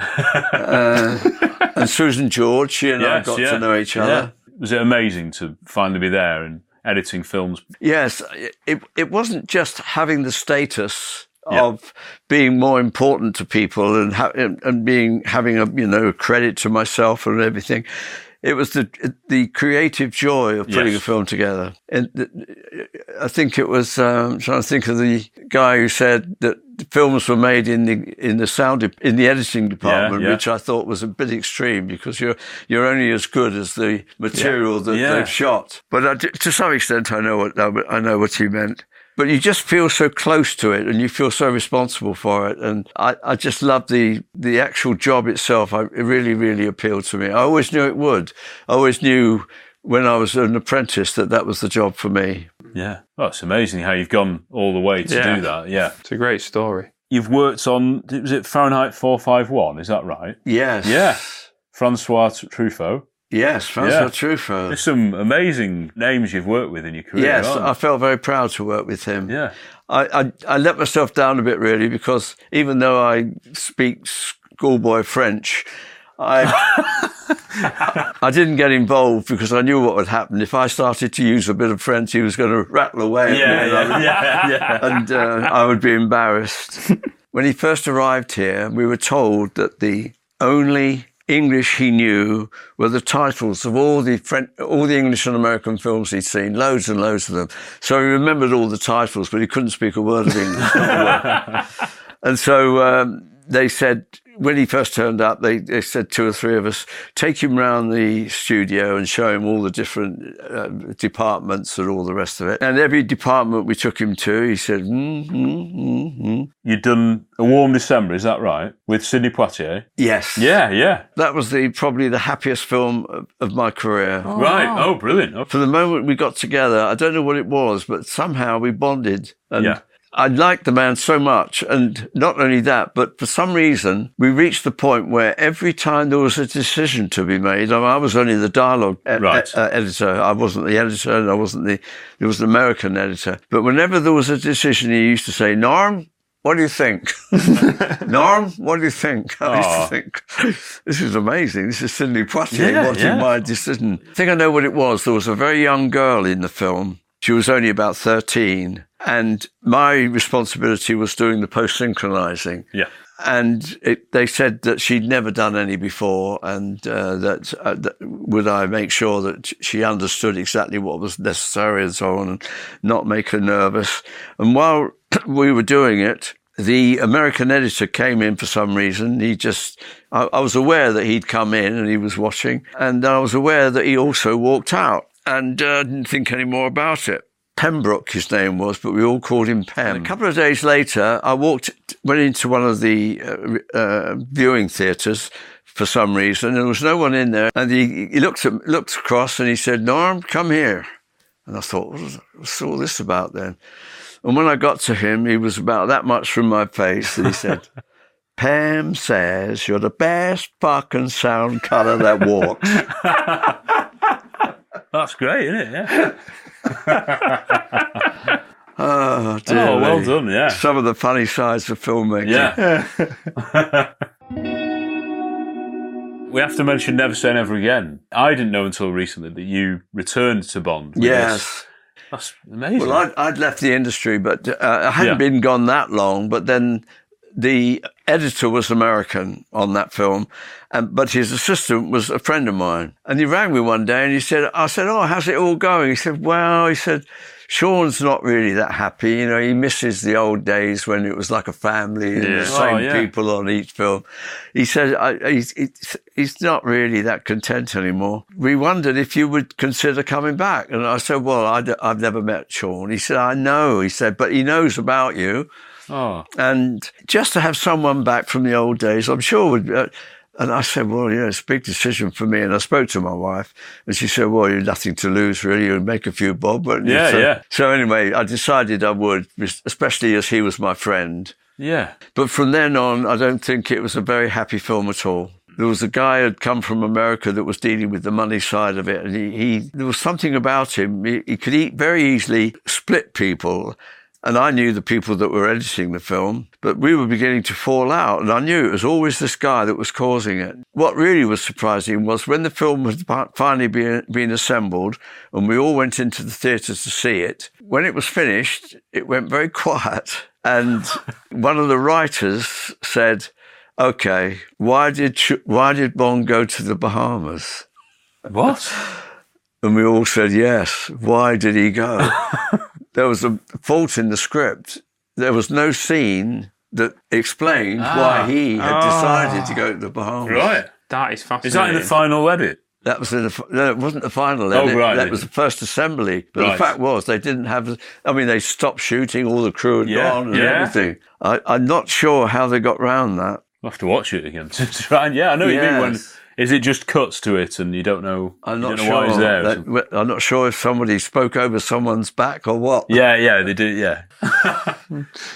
uh, and Susan George, she and I got yeah. to know each Yeah. other. Was it amazing to finally be there and editing films? Yes, it it wasn't just having the status Yeah. of being more important to people and ha- and being having a you know credit to myself and everything. It was the the creative joy of putting Yes. a film together, and I think it was. Um, trying to think of the guy who said that films were made in the in the sound de- in the editing department, yeah. which I thought was a bit extreme because you're you're only as good as the material that Yeah. they've shot. But I, to some extent, I know what I know what he meant. But you just feel so close to it, and you feel so responsible for it. And I, I just love the the actual job itself. I, it really, really appealed to me. I always knew it would. I always knew when I was an apprentice that that was the job for me. Yeah. Well, it's amazing how you've gone all the way to Yeah. do that. Yeah. It's a great story. You've worked on, was it Fahrenheit 451? Is that right? Yes. Yeah. Francois Truffaut. Yes, Francois Truffaut. There's some amazing names you've worked with in your career. Yes, I felt very proud to work with him. Yeah. I, I, I let myself down a bit really because even though I speak schoolboy French, I <laughs> I didn't get involved because I knew what would happen if I started to use a bit of French. He was going to rattle away at Yeah, me, yeah, and yeah, yeah. and uh, I would be embarrassed. <laughs> when he first arrived here, we were told that the only English he knew were the titles of all the French, all the English and American films he'd seen, loads and loads of them. So he remembered all the titles, but he couldn't speak a word of English. <laughs> and so um, they said, when he first turned up, they, they said two or three of us take him round the studio and show him all the different uh, departments and all the rest of it. And every department we took him to, he said, mm, mm, mm, mm. You'd done A Warm December, is that right? With Sidney Poitier? Yes. Yeah, yeah. That was the probably the happiest film of, of my career. Right. Oh, brilliant. Oh. For the moment we got together, I don't know what it was, but somehow we bonded. And Yeah. I liked the man so much. And not only that, but for some reason, we reached the point where every time there was a decision to be made, I, mean, I was only the dialogue e- Right. e- uh, editor. I wasn't the editor and I wasn't the, there was an American editor. But whenever there was a decision, he used to say, Norm, what do you think? <laughs> Norm, what do you think? <laughs> I used to think, this is amazing. This is Sidney Poitier Yeah, watching yeah. my decision. I think I know what it was. There was a very young girl in the film. She was only about 13. And my responsibility was doing the post synchronizing. Yeah. And it, they said that she'd never done any before, and uh, that, uh, that would I make sure that she understood exactly what was necessary and so on, and not make her nervous. And while <clears throat> we were doing it, the American editor came in for some reason. He just, I, I was aware that he'd come in and he was watching, and I was aware that he also walked out, and uh, didn't think any more about it. Pembroke, his name was, but we all called him Pem. A couple of days later, I walked, went into one of the uh, uh, viewing theatres for some reason, and there was no one in there. And he, he looked at, looked across and he said, "Norm, come here." And I thought, what is- what's all this about then? And when I got to him, he was about that much from my face, and he said. <laughs> Pem says you're the best fucking sound cutter that walks. <laughs> That's great, isn't it? Yeah. Oh, dear Oh, well me. done, yeah. Some of the funny sides of filmmaking. Yeah. <laughs> <laughs> we have to mention Never Say Never Again. I didn't know until recently that you returned to Bond. Yes. this. That's amazing. Well, I'd, I'd left the industry, but uh, I hadn't Yeah. been gone that long. But then the editor was American on that film, and but his assistant was a friend of mine. And he rang me one day and he said, I said, Oh, how's it all going? He said, Well, he said, Sean's not really that happy. You know, he misses the old days when it was like a family and Yeah. the same Oh, yeah. people on each film. He said, I, he's, he's- not really that content anymore. We wondered if you would consider coming back. And I said, Well, I, have never met Sean. He said, I know. He said, But he knows about you. Oh. And just to have someone back from the old days, I'm sure would. Uh, and I said, well, you know, it's a big decision for me. And I spoke to my wife, and she said, well, you've nothing to lose, really. You'll make a few bob. But Yeah, so, yeah. So anyway, I decided I would, especially as he was my friend. Yeah. But from then on, I don't think it was a very happy film at all. there was a guy who had come from America that was dealing with the money side of it, and he, he there was something about him. He, he could eat very easily split people, and I knew the people that were editing the film, but we were beginning to fall out, and I knew it was always this guy that was causing it. What really was surprising was when the film had finally been, been assembled, and we all went into the theatre to see it. When it was finished, it went very <laughs> quiet, and one of the writers said, "Okay, why did why did Bond go to the Bahamas?" What? And we all said yes. Why did he go? <laughs> there was a fault in the script. There was no scene that explained Ah. why he had Ah. decided to go to the Bahamas. Right. That is fascinating. Is that in the final edit? That was in the no, it wasn't the final edit. Oh, edit. right. That was the first assembly. But Right. the fact was, they didn't have. I mean, they stopped shooting. All the crew had Yeah, gone and yeah. everything. I, I'm not sure how they got round that. I'll have to watch it again <laughs> to try and yeah, I know what you mean. When Yes. Is it just cuts to it and you don't know? I'm you not don't know sure. why he's there. that- I'm not sure if somebody spoke over someone's back or what. yeah, yeah, they do. Yeah, <laughs>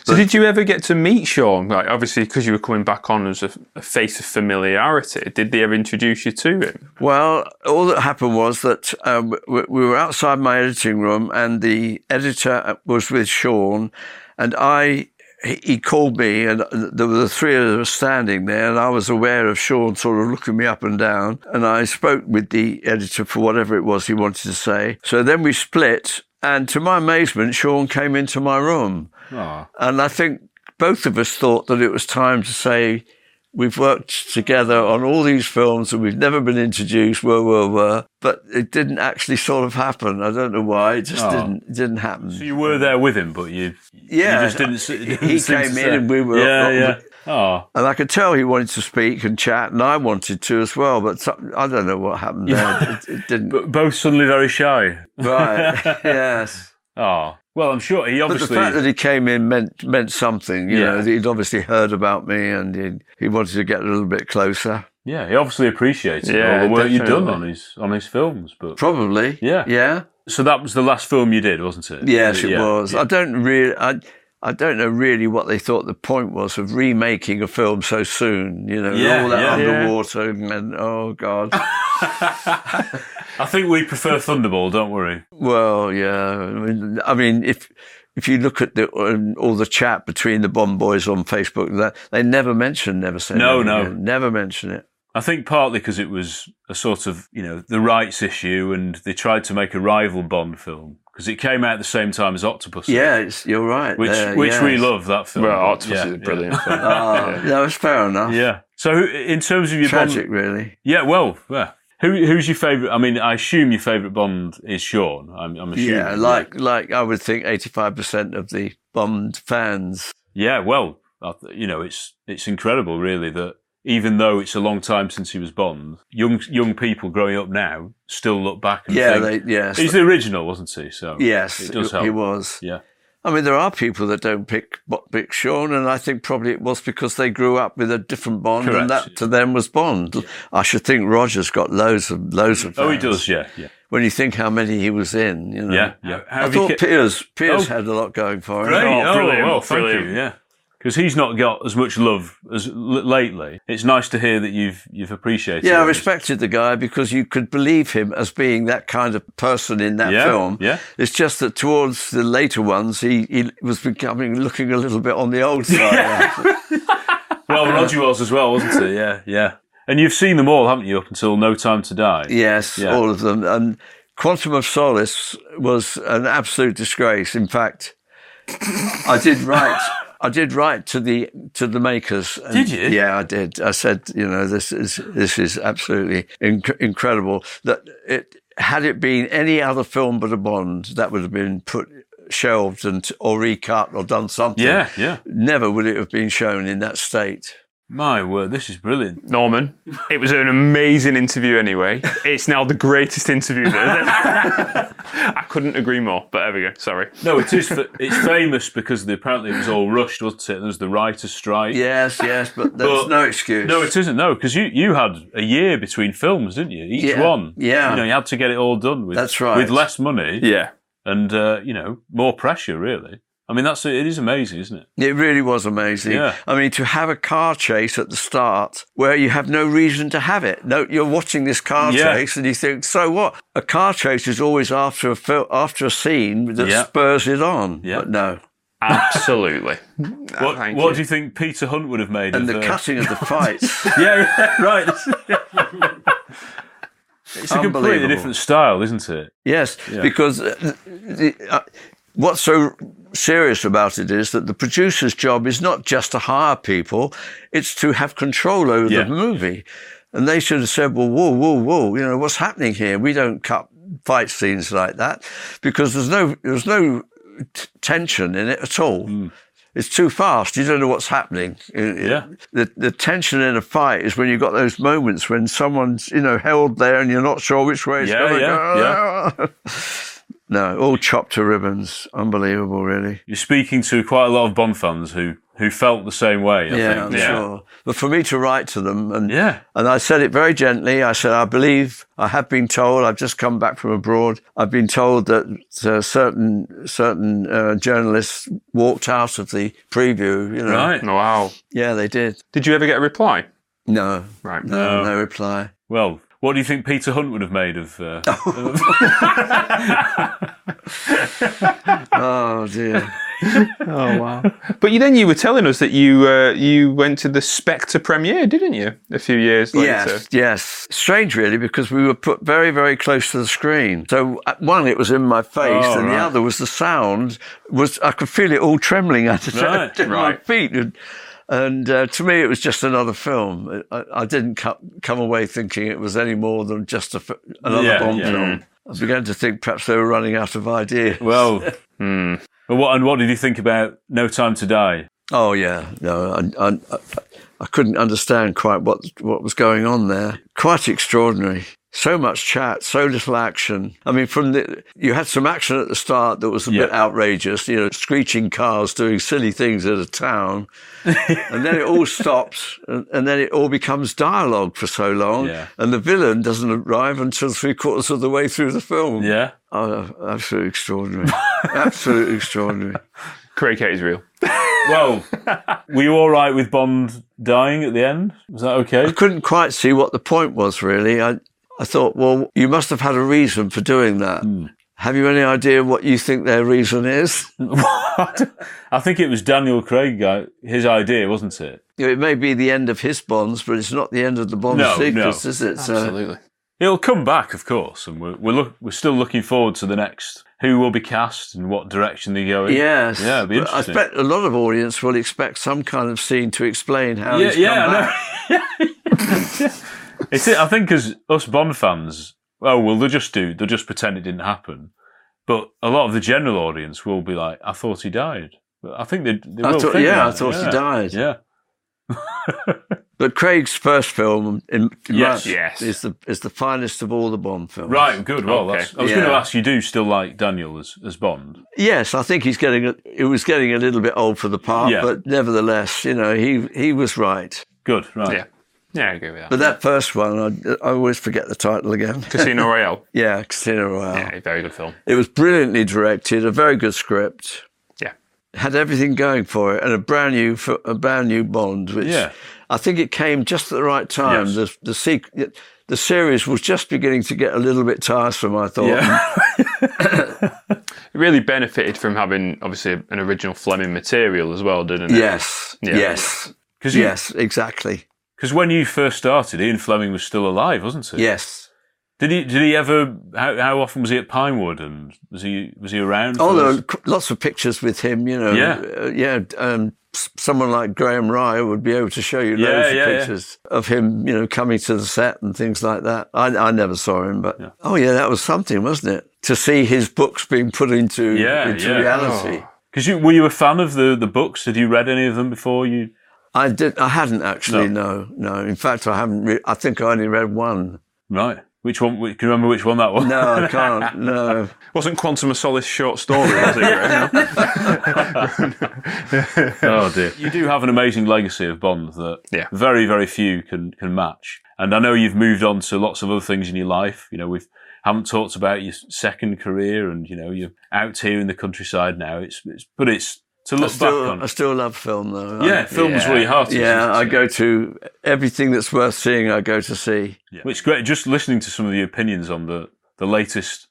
So did you ever get to meet Sean? Like obviously because you were coming back on as a, a face of familiarity. Did they ever introduce you to him? Well, all that happened was that um, we, we were outside my editing room, and the editor was with Sean, and I. He he called me, and there were the three of us standing there, and I was aware of Sean sort of looking me up and down. And I spoke with the editor for whatever it was he wanted to say. So then we split, and to my amazement, Sean came into my room. Aw. And I think both of us thought that it was time to say, we've worked together on all these films and we've never been introduced, were, were, were. But it didn't actually sort of happen. I don't know why. It just Oh. didn't, it didn't happen. so you were there with him, but you Yeah. you just didn't. didn't he came in say- and we were- yeah, yeah. Oh, And I could tell he wanted to speak and chat, and I wanted to as well. But some, I don't know what happened there. It, it didn't. <laughs> but both suddenly very shy. right. <laughs> yes. Oh, well, I'm sure he obviously. But the fact that he came in meant meant something. You Yeah. know, he'd obviously heard about me, and he he wanted to get a little bit closer. yeah, he obviously appreciated Yeah, all the work you'd done on his on his films. But Probably. Yeah. Yeah. so that was the last film you did, wasn't it? Yes, it Yeah, was. yeah. I don't really. I, I don't know really what they thought the point was of remaking a film so soon. You know, Yeah, all that yeah. underwater and oh god. <laughs> I think we prefer Thunderball. Don't worry. well, yeah. I mean, I mean, if if you look at the um, all the chat between the Bond boys on Facebook, that they never mention, never say, No, Never no. Again. never mention it. I think partly because it was a sort of, you know, the rights issue and they tried to make a rival Bond film because it came out at the same time as Octopussy. Yeah, it's, you're right. Which, there, which we love, that film. Well, Octopussy Yeah, is a yeah. brilliant <laughs> film. Ah, no, it's fair enough. Yeah. So in terms of your Tragic, Bond, really. yeah, well, yeah. Who, who's your favourite? I mean, I assume your favourite Bond is Sean. I'm, I'm assuming. Yeah, like like I would think, eighty five percent of the Bond fans. Yeah, well, you know, it's it's incredible, really, that even though it's a long time since he was Bond, young young people growing up now still look back and Yeah, think, they, yes, he's the original, wasn't he? So yes, it does he was. Yeah. I mean, there are people that don't pick pick Sean, and I think probably it was because they grew up with a different Bond, Correct. and that to them was Bond. I should think Roger's got loads of loads of. Oh, he does. Yeah, yeah, When you think how many he was in, you know. yeah, yeah. I thought Piers Piers Oh. had a lot going for him. Great. Oh, Oh, brilliant, well, thank brilliant. you. Yeah. Because he's not got as much love as l- lately. It's nice to hear that you've you've appreciated. Yeah, I respected the guy because you could believe him as being that kind of person in that Yeah, film. yeah. It's just that towards the later ones, he, he was becoming looking a little bit on the old side. <laughs> Well, Roger was as well, wasn't he? Yeah, yeah. And you've seen them all, haven't you, up until No Time to Die? yes, Yeah. all of them. And Quantum of Solace was an absolute disgrace. In fact, I did write. I did write to the to the makers. and- Did you? Yeah, I did. I said, you know, this is this is absolutely inc- incredible. That it had it been any other film but a Bond, that would have been put shelved and or recut or done something. Yeah, yeah. Never would it have been shown in that state. My word, this is brilliant. Norman, it was an amazing interview anyway. It's now the greatest interview. That <laughs> I couldn't agree more, but there we go. Sorry. No, it is. It's famous because the, apparently it was all rushed, wasn't it? There was the writers' strike. Yes, yes, but <laughs> there's But- no excuse. No, it isn't. No, because you, you had a year between films, didn't you? Each Yeah, one. yeah. You know, you had to get it all done with. That's right. With less money. Yeah. And uh, you know, more pressure, really. I mean, that's it is amazing, isn't it? It really was amazing. Yeah. I mean, to have a car chase at the start where you have no reason to have it. No, you're watching this car Yeah. chase and you think, so what? A car chase is always after a fil- after a scene that Yeah. spurs it on. Yeah. But no. Absolutely. <laughs> What, what you. do you think Peter Hunt would have made And of the uh, cutting of the <laughs> fights. yeah, yeah, right. <laughs> it's a completely different style, isn't it? Yes, Yeah. because uh, the, uh, what's so serious about it is that the producer's job is not just to hire people, it's to have control over Yeah. the movie. And they should have said, well, whoa, whoa, whoa, you know, what's happening here? We don't cut fight scenes like that because there's no, there's no t- tension in it at all. Hmm. It's too fast. You don't know what's happening. Yeah. The, the tension in a fight is when you've got those moments when someone's, you know, held there and you're not sure which way it's Yeah, going to yeah, go. <laughs> no, all chopped to ribbons. Unbelievable, really. You're speaking to quite a lot of Bond fans who, who felt the same way. I yeah, think. I'm sure. But for me to write to them, and Yeah. and I said it very gently. I said, I believe I have been told. I've just come back from abroad. I've been told that uh, certain certain uh, journalists walked out of the preview. You know, Right. Wow. Yeah, they did. Did you ever get a reply? No, Right. no, No. no reply. Well, what do you think Peter Hunt would have made of? Uh, <laughs> oh dear. <laughs> Oh wow! But you then you were telling us that you uh, you went to the Spectre premiere, didn't you? A few years later. Yes, yes. Strange, really, because we were put very, very close to the screen. So uh, one, it was in my face, Oh, and the other was the sound. Was I could feel it all trembling at, it, Right, <laughs> my right. feet, and, and uh, to me, it was just another film. I, I didn't co- come away thinking it was any more than just a, f- another Yeah, Bond yeah. film. I began to think perhaps they were running out of ideas. well, <laughs> hmm. Well, what and what did you think about No Time to Die? Oh yeah, no, I, I, I, I couldn't understand quite what what was going on there. Quite extraordinary. So much chat, so little action. I mean, from the you had some action at the start that was a bit outrageous. You know, screeching cars doing silly things at a town, <laughs> and then it all stops, and, and then it all becomes dialogue for so long, Yeah. and the villain doesn't arrive until three quarters of the way through the film. Yeah. Oh, absolutely extraordinary. absolutely extraordinary. <laughs> Craig is real. Well, were you all right with Bond dying at the end? Was that okay? I couldn't quite see what the point was really. I, I thought, well, you must have had a reason for doing that. Hmm. Have you any idea what you think their reason is? <laughs> I think it was Daniel Craig, uh, his idea, wasn't it? It may be the end of his Bonds, but it's not the end of the Bond No, sequence, no. is it? So- Absolutely. It'll come back, of course, and we're we're, look, we're still looking forward to the next. Who will be cast and what direction they go in? Yes. yeah, it'll be But I interesting. expect a lot of audience will expect some kind of scene to explain how yeah, he's yeah, come I back. know. <laughs> <laughs> it's it. I think as us Bond fans, oh well, they'll just do. They'll just pretend it didn't happen. But a lot of the general audience will be like, "I thought he died." I think they, they I will. thought- think yeah, I that. thought he died. Yeah. <laughs> But Craig's first film in, in Yes. my- Yes. is the is the finest of all the Bond films. Right. Good. Well, Okay. that's, I was going to ask. You do you still like Daniel as as Bond? Yes, I think he's getting. A, it was getting a little bit old for the part, Yeah. but nevertheless, you know, he he was right. Good. Right. Yeah. Yeah, I agree with that. But that first one, I, I always forget the title again. <laughs> Casino Royale. yeah, Casino Royale. Yeah, very good film. It was brilliantly directed, a very good script. Yeah. Had everything going for it, and a brand new a brand new Bond. Which Yeah. I think it came just at the right time. Yes. The the sequ- the series was just beginning to get a little bit tiresome. I thought. Yeah. <laughs> It really benefited from having obviously an original Fleming material as well, didn't it? yes. Yeah. Yes. 'Cause you- yes. Exactly. Because when you first started, Ian Fleming was still alive, wasn't he? Yes. Did he? Did he ever? How, how often was he at Pinewood? And was he? Was he around? Oh, there are lots of pictures with him. You know, Yeah. uh, yeah. Um, someone like Graham Rye would be able to show you Yeah, loads of yeah, yeah. pictures of him. You know, coming to the set and things like that. I, I never saw him, but oh yeah, that was something, wasn't it? To see his books being put into Yeah, into yeah. reality. Because you were you a fan of the the books? Had you read any of them before you? I did. I hadn't actually. No, no. In fact, I haven't. Re- I think I only read one. Right. Which one? Can you remember which one that was? No, I can't. <laughs> No. Wasn't Quantum of Solace short story, was it? <laughs> Oh dear. You do have an amazing legacy of Bond that Yeah. very very few can can match. And I know you've moved on to lots of other things in your life. You know, we haven't talked about your second career, and you know, you're out here in the countryside now. It's, it's but it's to I look still, back on. I still love film though. Yeah, I- film is really hard to Yeah, I go to everything that's worth seeing. I go to see. Yeah. It's great. Just listening to some of the opinions on the, the latest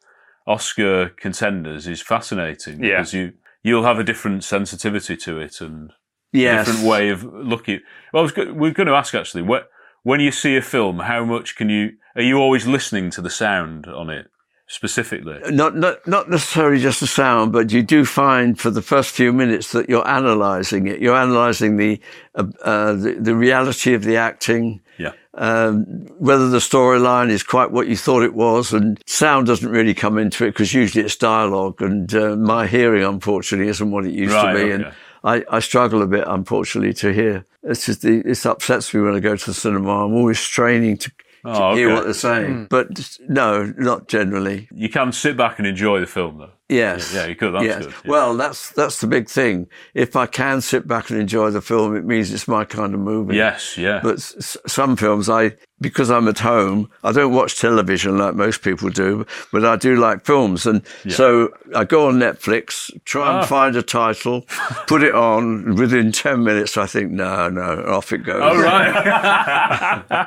Oscar contenders is fascinating Yeah. because you you'll have a different sensitivity to it and Yes. a different way of looking. Well, I was go- we're going to ask actually. What, when you see a film, how much can you? Are you always listening to the sound on it specifically? Not, not, not necessarily just the sound, but you do find for the first few minutes that you're analysing it. You're analysing the, uh, uh, the the reality of the acting. Yeah. Um, whether the storyline is quite what you thought it was, and sound doesn't really come into it because usually it's dialogue, and uh, my hearing, unfortunately, isn't what it used Right, to be, and. I, I struggle a bit, unfortunately, to hear. It's just the, this upsets me when I go to the cinema. I'm always straining to, to Oh, hear what they're saying, Mm. but no, not generally. You can sit back and enjoy the film though. Yes. Yeah, you could. That's yes. good. Well, that's that's the big thing. If I can sit back and enjoy the film, it means it's my kind of movie. Yes, yeah. But s- some films, I because I'm at home, I don't watch television like most people do, but I do like films, and Yeah. so I go on Netflix, try and Ah. find a title, <laughs> put it on. Within ten minutes, I think, no, no, off it goes. Oh right.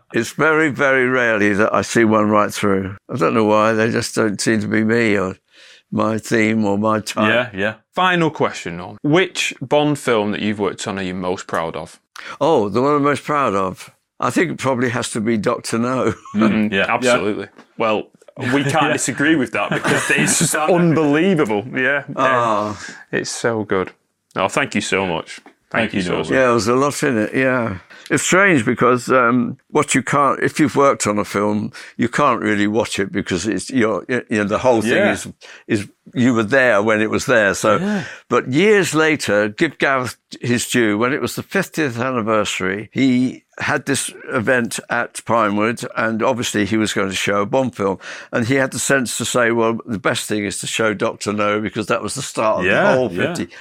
<laughs> <laughs> It's very, very rarely that I see one right through. I don't know why. They just don't seem to be me or my theme or my type. yeah, yeah. Final question, Norm. Which Bond film that you've worked on are you most proud of? Oh, the one I'm most proud of. I think it probably has to be Doctor No. Mm, <laughs> yeah, <laughs> absolutely. Well, we <laughs> can't Yeah. disagree with that because it's just unbelievable. Yeah, Ah. it's so good. Oh, thank you so much. Thank, Thank you you, so Noel. much. Yeah, there's a lot in it. Yeah. It's strange because um, what you can't, if you've worked on a film, you can't really watch it because it's you know, the whole thing Yeah. is is you were there when it was there. So, but years later, give Gareth his due. When it was the 50th anniversary, he had this event at Pinewood, and obviously he was going to show a Bond film, and he had the sense to say, well, the best thing is to show Doctor No because that was the start of Yeah, the whole yeah. 50.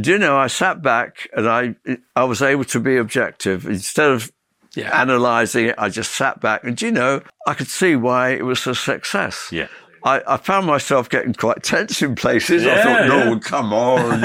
Do you know, I sat back and I, I was able to be objective. Instead of analysing it, I just sat back and, do you know, I could see why it was a success. Yeah. I, I found myself getting quite tense in places. I thought, no, yeah. come on. <laughs>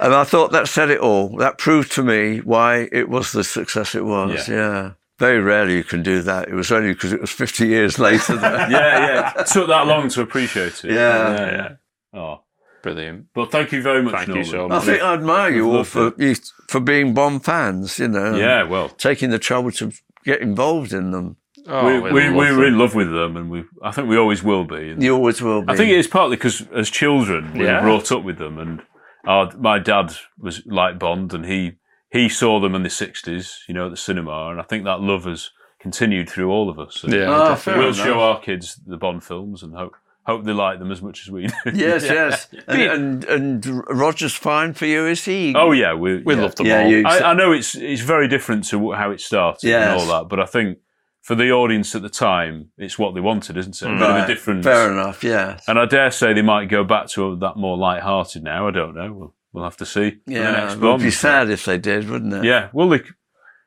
and I thought that said it all. That proved to me why it was the success it was. Yeah. Yeah. Very rarely you can do that. It was only because it was 50 years later. That <laughs> yeah, yeah. It took that long to appreciate it. Yeah. yeah, yeah. Oh, Brilliant. but thank you very much. Thank you Norman. so I think I admire you We've all for you, for being Bond fans. You know, Yeah, well, taking the trouble to get involved in them. Oh, we, we we, love we're them. in love with them, and we I think we always will be. And You always will be. I think it is partly because as children we Yeah. were brought up with them, and our, my dad was like Bond, and he he saw them in the sixties, you know, at the cinema, and I think that love has continued through all of us. And Yeah, Ah, fair we'll enough. show our kids the Bond films and hope hope they like them as much as we do. <laughs> Yes, Yeah. yes. And, and and Roger's fine for you, is he? Oh yeah, we We yeah. love them Yeah, all. you- I, I know it's it's very different to how it started Yes. and all that, but I think for the audience at the time, it's what they wanted, isn't it? A bit of Right. a different. Fair enough. Yeah. And I dare say they might go back to that more light-hearted now. I don't know. We'll, we'll have to see. Yeah. It would be sad if they did, wouldn't it? Yeah. Well, they,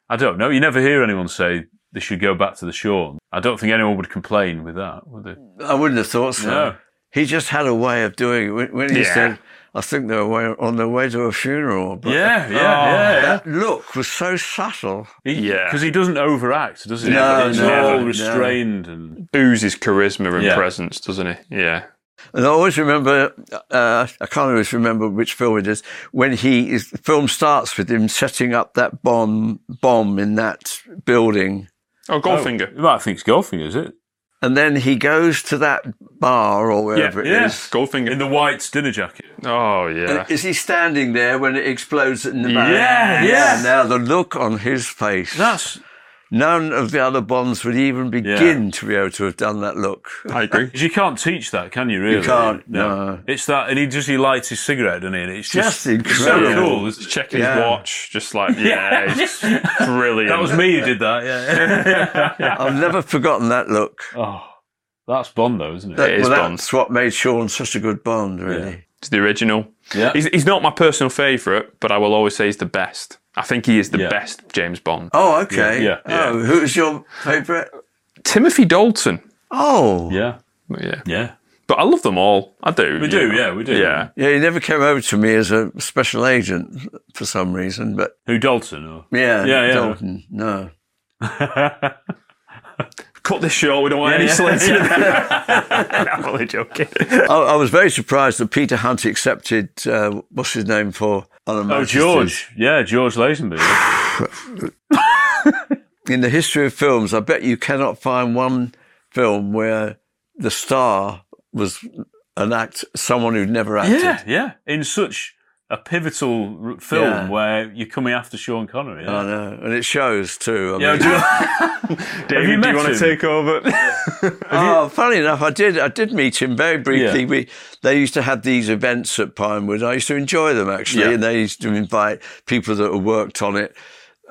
I don't know. You never hear anyone say they should go back to the Sean. I don't think anyone would complain with that, would they? I wouldn't have thought so. No. He just had a way of doing it. When, when he Yeah. said, "I think they were on their way to a funeral," but Yeah, yeah, Oh, yeah, yeah. that look was so subtle. Yeah. Because he doesn't overact, does he? No, He's no, all no. restrained and Oozes charisma and Yeah. presence, doesn't he? Yeah. And I always remember, uh, I can't always remember which film it is, when he is, the film starts with him setting up that bomb, bomb in that building. Oh, oh, Goldfinger. Oh, you might think it's Goldfinger, is it? And then he goes to that bar or wherever it is. yeah. Goldfinger. In the white dinner jacket. Oh, yeah. And is he standing there when it explodes in the back? Yeah, yeah. Now the look on his face. That's None of the other Bonds would even begin to be able to have done that look. I agree. 'Cause <laughs> you can't teach that, can you? Really? You can't, no. It's that, and he just he lights his cigarette, doesn't he? And it's Just just, it's incredible. so cool. isn't it? Check his Yeah. watch, just like, <laughs> yeah, it's brilliant. That was me who did that. Yeah. <laughs> I've never forgotten that look. oh, that's Bond, though, isn't it? That- It is well, Bond. that's what made Sean such a good Bond, really. It's the original. Yeah. He's, he's not my personal favourite, but I will always say he's the best. I think he is the Yeah. best James Bond. Oh, okay. Yeah, yeah, Oh, who's your favourite? Timothy Dalton. Oh, Yeah. Yeah. Yeah. But I love them all. I do. We do, know. yeah, we do. Yeah. yeah. He never came over to me as a special agent for some reason, but Who, Dalton? Or? yeah, Yeah, yeah. Dalton. No. <laughs> Cut this short. We don't want Yeah, any yeah. slating. I'm only joking. I, I was very surprised that Peter Hunt accepted uh, what's his name for On Her Oh, Majesty's. George. Yeah, George Lazenby. <laughs> <laughs> In the history of films, I bet you cannot find one film where the star was an act someone who'd never acted. yeah, yeah. In such a pivotal film Yeah. where you're coming after Sean Connery. Yeah. I know, and it shows too. I Yeah, mean- do you- <laughs> David, you do you want him? to take over? <laughs> Oh, funny enough, I did. I did meet him very briefly. Yeah. We they used to have these events at Pinewood. I used to enjoy them actually, Yeah. and they used to invite people that had worked on it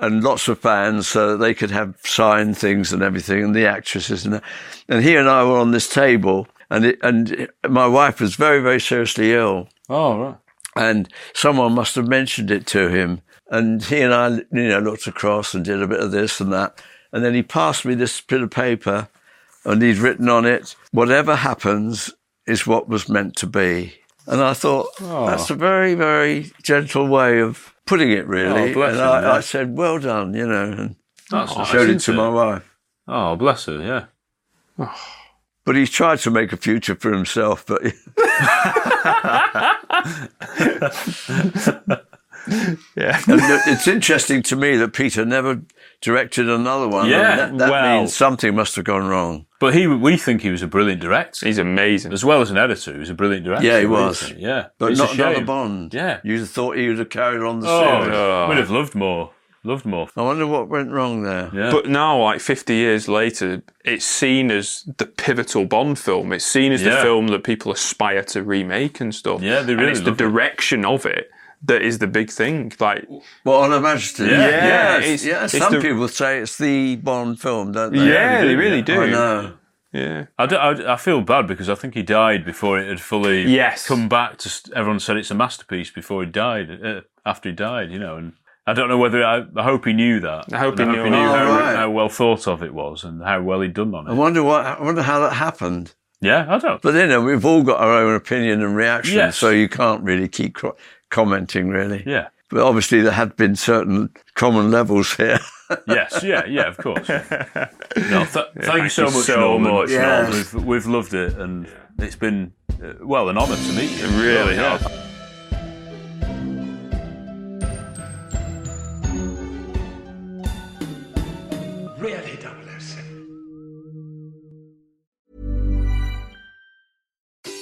and lots of fans so that they could have signed things and everything, and the actresses and that. And he and I were on this table, and it, and my wife was very very seriously ill, Oh, right. And someone must have mentioned it to him. And he and I, you know, looked across and did a bit of this and that. And then he passed me this bit of paper and he'd written on it, whatever happens is what was meant to be. And I thought, Oh. that's a very, very gentle way of putting it, really. Oh, and him, I, yeah. I said, well done, you know, and That's I nice, showed it isn't to my wife. Oh, bless her, yeah. Oh. But he's tried to make a future for himself, but <laughs> yeah. And it's interesting to me that Peter never directed another one. Yeah, And that, that well- means something must have gone wrong. But he, we think he was a brilliant director. He's amazing. As well as an editor, he was a brilliant director. Yeah, he was. think. Yeah. But It's not another. Bond. Yeah. You'd have thought he would have carried on the Oh, series. Oh. we'd have loved more. Loved more. I wonder what went wrong there. Yeah. But now, like 50 years later, it's seen as the pivotal Bond film. It's seen as the film that people aspire to remake and stuff. Yeah, they And really it's the love it. direction of it that is the big thing. Like, Well, On Her Majesty. Yeah. yeah. Yeah, it's- it's- yeah, it's some the- people say it's the Bond film, don't they? Yeah, they really do. I know. yeah. I, do, I, I feel bad because I think he died before it had fully Yes. come back to. s- Everyone said it's a masterpiece before he died. Uh, after he died, you know, and I don't know whether I, I hope he knew that. I hope And he knew. how, Oh, right. how well thought of it was and how well he'd done on it. I it. wonder what. I wonder how that happened. Yeah, I don't. But you know, we've all got our own opinion and reaction, Yes. so you can't really keep co- commenting, really. Yeah. But obviously, there had been certain common levels here. <laughs> Yes, yeah, yeah, of course. <laughs> No, th- thank, you so much, so Norman. much, Yeah. Norman. We've, we've loved it, and it's been uh, well an honour to meet you. It really yeah. has. Really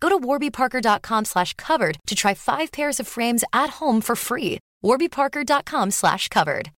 Go to warbyparker.com slash covered to try 5 pairs of frames at home for free. warbyparker.com slash covered.